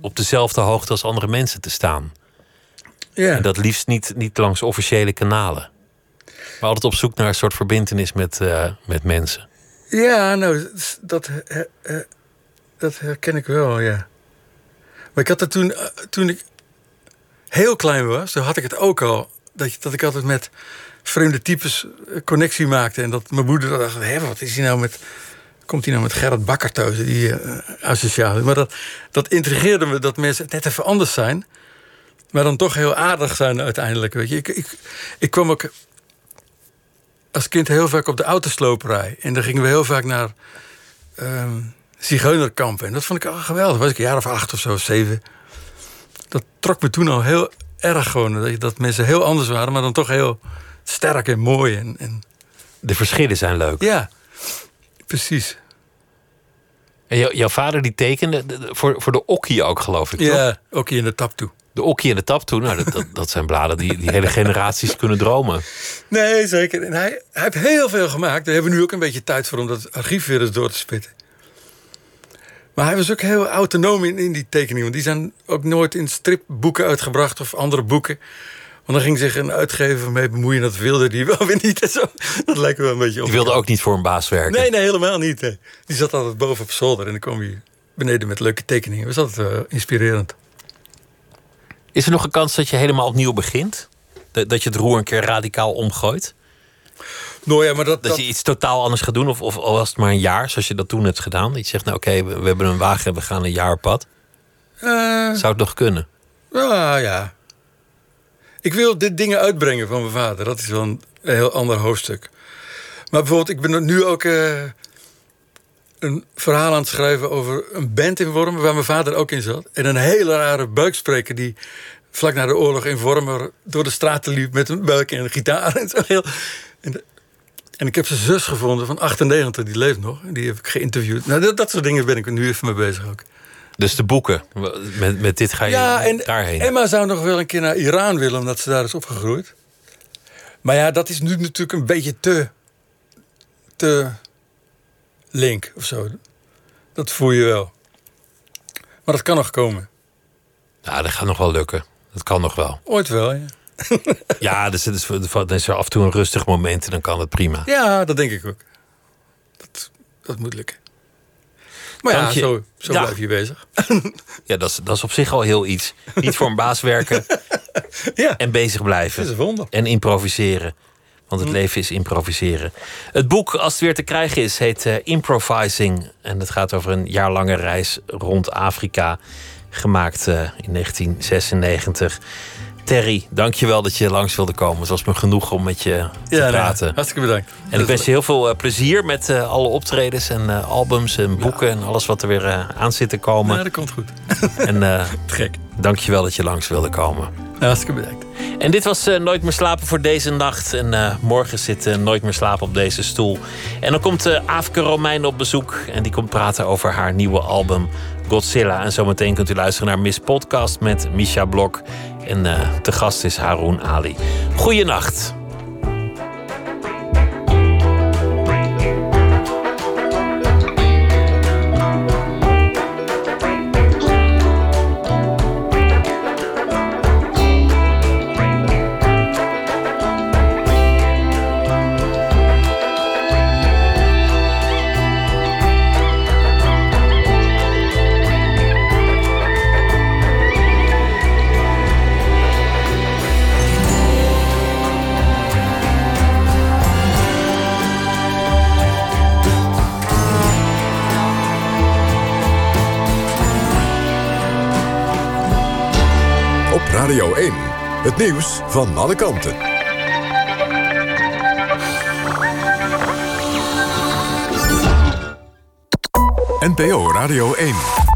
op dezelfde hoogte als andere mensen te staan. Ja. En dat liefst niet, niet langs officiële kanalen. Maar altijd op zoek naar een soort verbindenis met, eh, met mensen. Ja, nou, dat, dat herken ik wel, ja. Maar ik had het toen, eh, toen ik heel klein was, toen had ik het ook al. Dat, dat ik altijd met vreemde types eh, connectie maakte. En dat mijn moeder dacht, hé, wat is hij nou met... Komt hij nou met Gerrit Bakker thuis, die asociaal. Maar dat, dat intrigeerde me, dat mensen net even anders zijn. Maar dan toch heel aardig zijn uiteindelijk, weet je. Ik, ik, ik kwam ook als kind heel vaak op de autosloperij. En dan gingen we heel vaak naar ehm zigeunerkampen. En dat vond ik al geweldig. Was ik een jaar of acht of zo, zeven. Dat trok me toen al heel erg gewoon. Dat, mensen heel anders waren, maar dan toch heel sterk en mooi. En, en De verschillen zijn leuk. ja, precies. En jou- jouw vader die tekende de- de- voor, voor de okkie ook, geloof ik. toch? Ja, ook hier in de tap toe. De okkie en de tap toe. Nou, dat, dat, dat zijn bladen die, die hele generaties kunnen dromen. Nee, zeker. En hij, hij heeft heel veel gemaakt. Daar hebben we nu ook een beetje tijd voor om dat archief weer eens door te spitten. Maar hij was ook heel autonoom in, in die tekeningen. Want die zijn ook nooit in stripboeken uitgebracht of andere boeken. Want dan ging zich een uitgever mee bemoeien. Dat wilde die wel weer niet. En zo. Dat lijkt me wel een beetje op. Die wilde ook niet voor een baas werken. Nee, nee, helemaal niet. hè. Die zat altijd boven op zolder. En dan kwam hij beneden met leuke tekeningen. Dat was altijd wel inspirerend. Is er nog een kans dat je helemaal opnieuw begint? Dat, dat je het roer een keer radicaal omgooit? Nou ja, maar dat, Dat, dat, je iets totaal anders gaat doen? Of, of al was het maar een jaar, zoals je dat toen hebt gedaan? Dat je zegt, nou oké, we, we hebben een wagen en we gaan een jaar op pad. eh, Zou het nog kunnen? Ja, ja. Ik wil dit dingen uitbrengen van mijn vader. Dat is wel een heel ander hoofdstuk. Maar bijvoorbeeld, ik ben nu ook eh, een verhaal aan het schrijven over een band in Wormen... waar mijn vader ook in zat. En een hele rare buikspreker die vlak na de oorlog in Wormen... door de straten liep met een buik en een gitaar. En, zo heel, en, en ik heb zijn zus gevonden van 98, die leeft nog. Die heb ik geïnterviewd. Nou, dat, dat soort dingen ben ik nu even mee bezig ook. Dus de boeken, met, met dit ga je Ja, en daarheen. Emma zou nog wel een keer naar Iran willen, omdat ze daar is opgegroeid. Maar ja, dat is nu natuurlijk een beetje te. te. link of zo. Dat voel je wel. Maar dat kan nog komen. Ja, dat gaat nog wel lukken. Dat kan nog wel. Ooit wel, ja. *laughs* Ja, dus, dus, dan is er af en toe een rustig moment en dan kan het prima. Ja, dat denk ik ook. Dat, dat moet lukken. Maar Dank ja, je. zo, zo Ja. blijf je bezig. *laughs* Ja, dat is, dat is op zich al heel iets. Niet voor een baas werken *laughs* Ja, en bezig blijven. is een wonder. En improviseren. Want het leven is improviseren. Het boek, als het weer te krijgen is, heet eh, Improvising. En het gaat over een jaarlange reis rond Afrika. Gemaakt eh, in 1996. Terry, dankjewel dat je langs wilde komen. Het was me genoeg om met je te Ja, praten. hartstikke bedankt. En ik wens je heel veel eh, plezier met eh, alle optredens en eh, albums en boeken en alles wat er weer aan zit te komen. Ja, dat komt goed. *laughs* En *laughs* Te gek. dankjewel dat je langs wilde komen. Hartstikke bedankt. En dit was Nooit meer slapen voor deze nacht. En morgen zit Nooit meer slapen op deze stoel. En dan komt uh, Aafke Romein op bezoek. En die komt praten over haar nieuwe album Godzilla. En zometeen kunt u luisteren naar Miss Podcast met Misha Blok. En eh te gast is Haroon Ali. Goeienacht. Het nieuws van alle kanten. NPO Radio 1.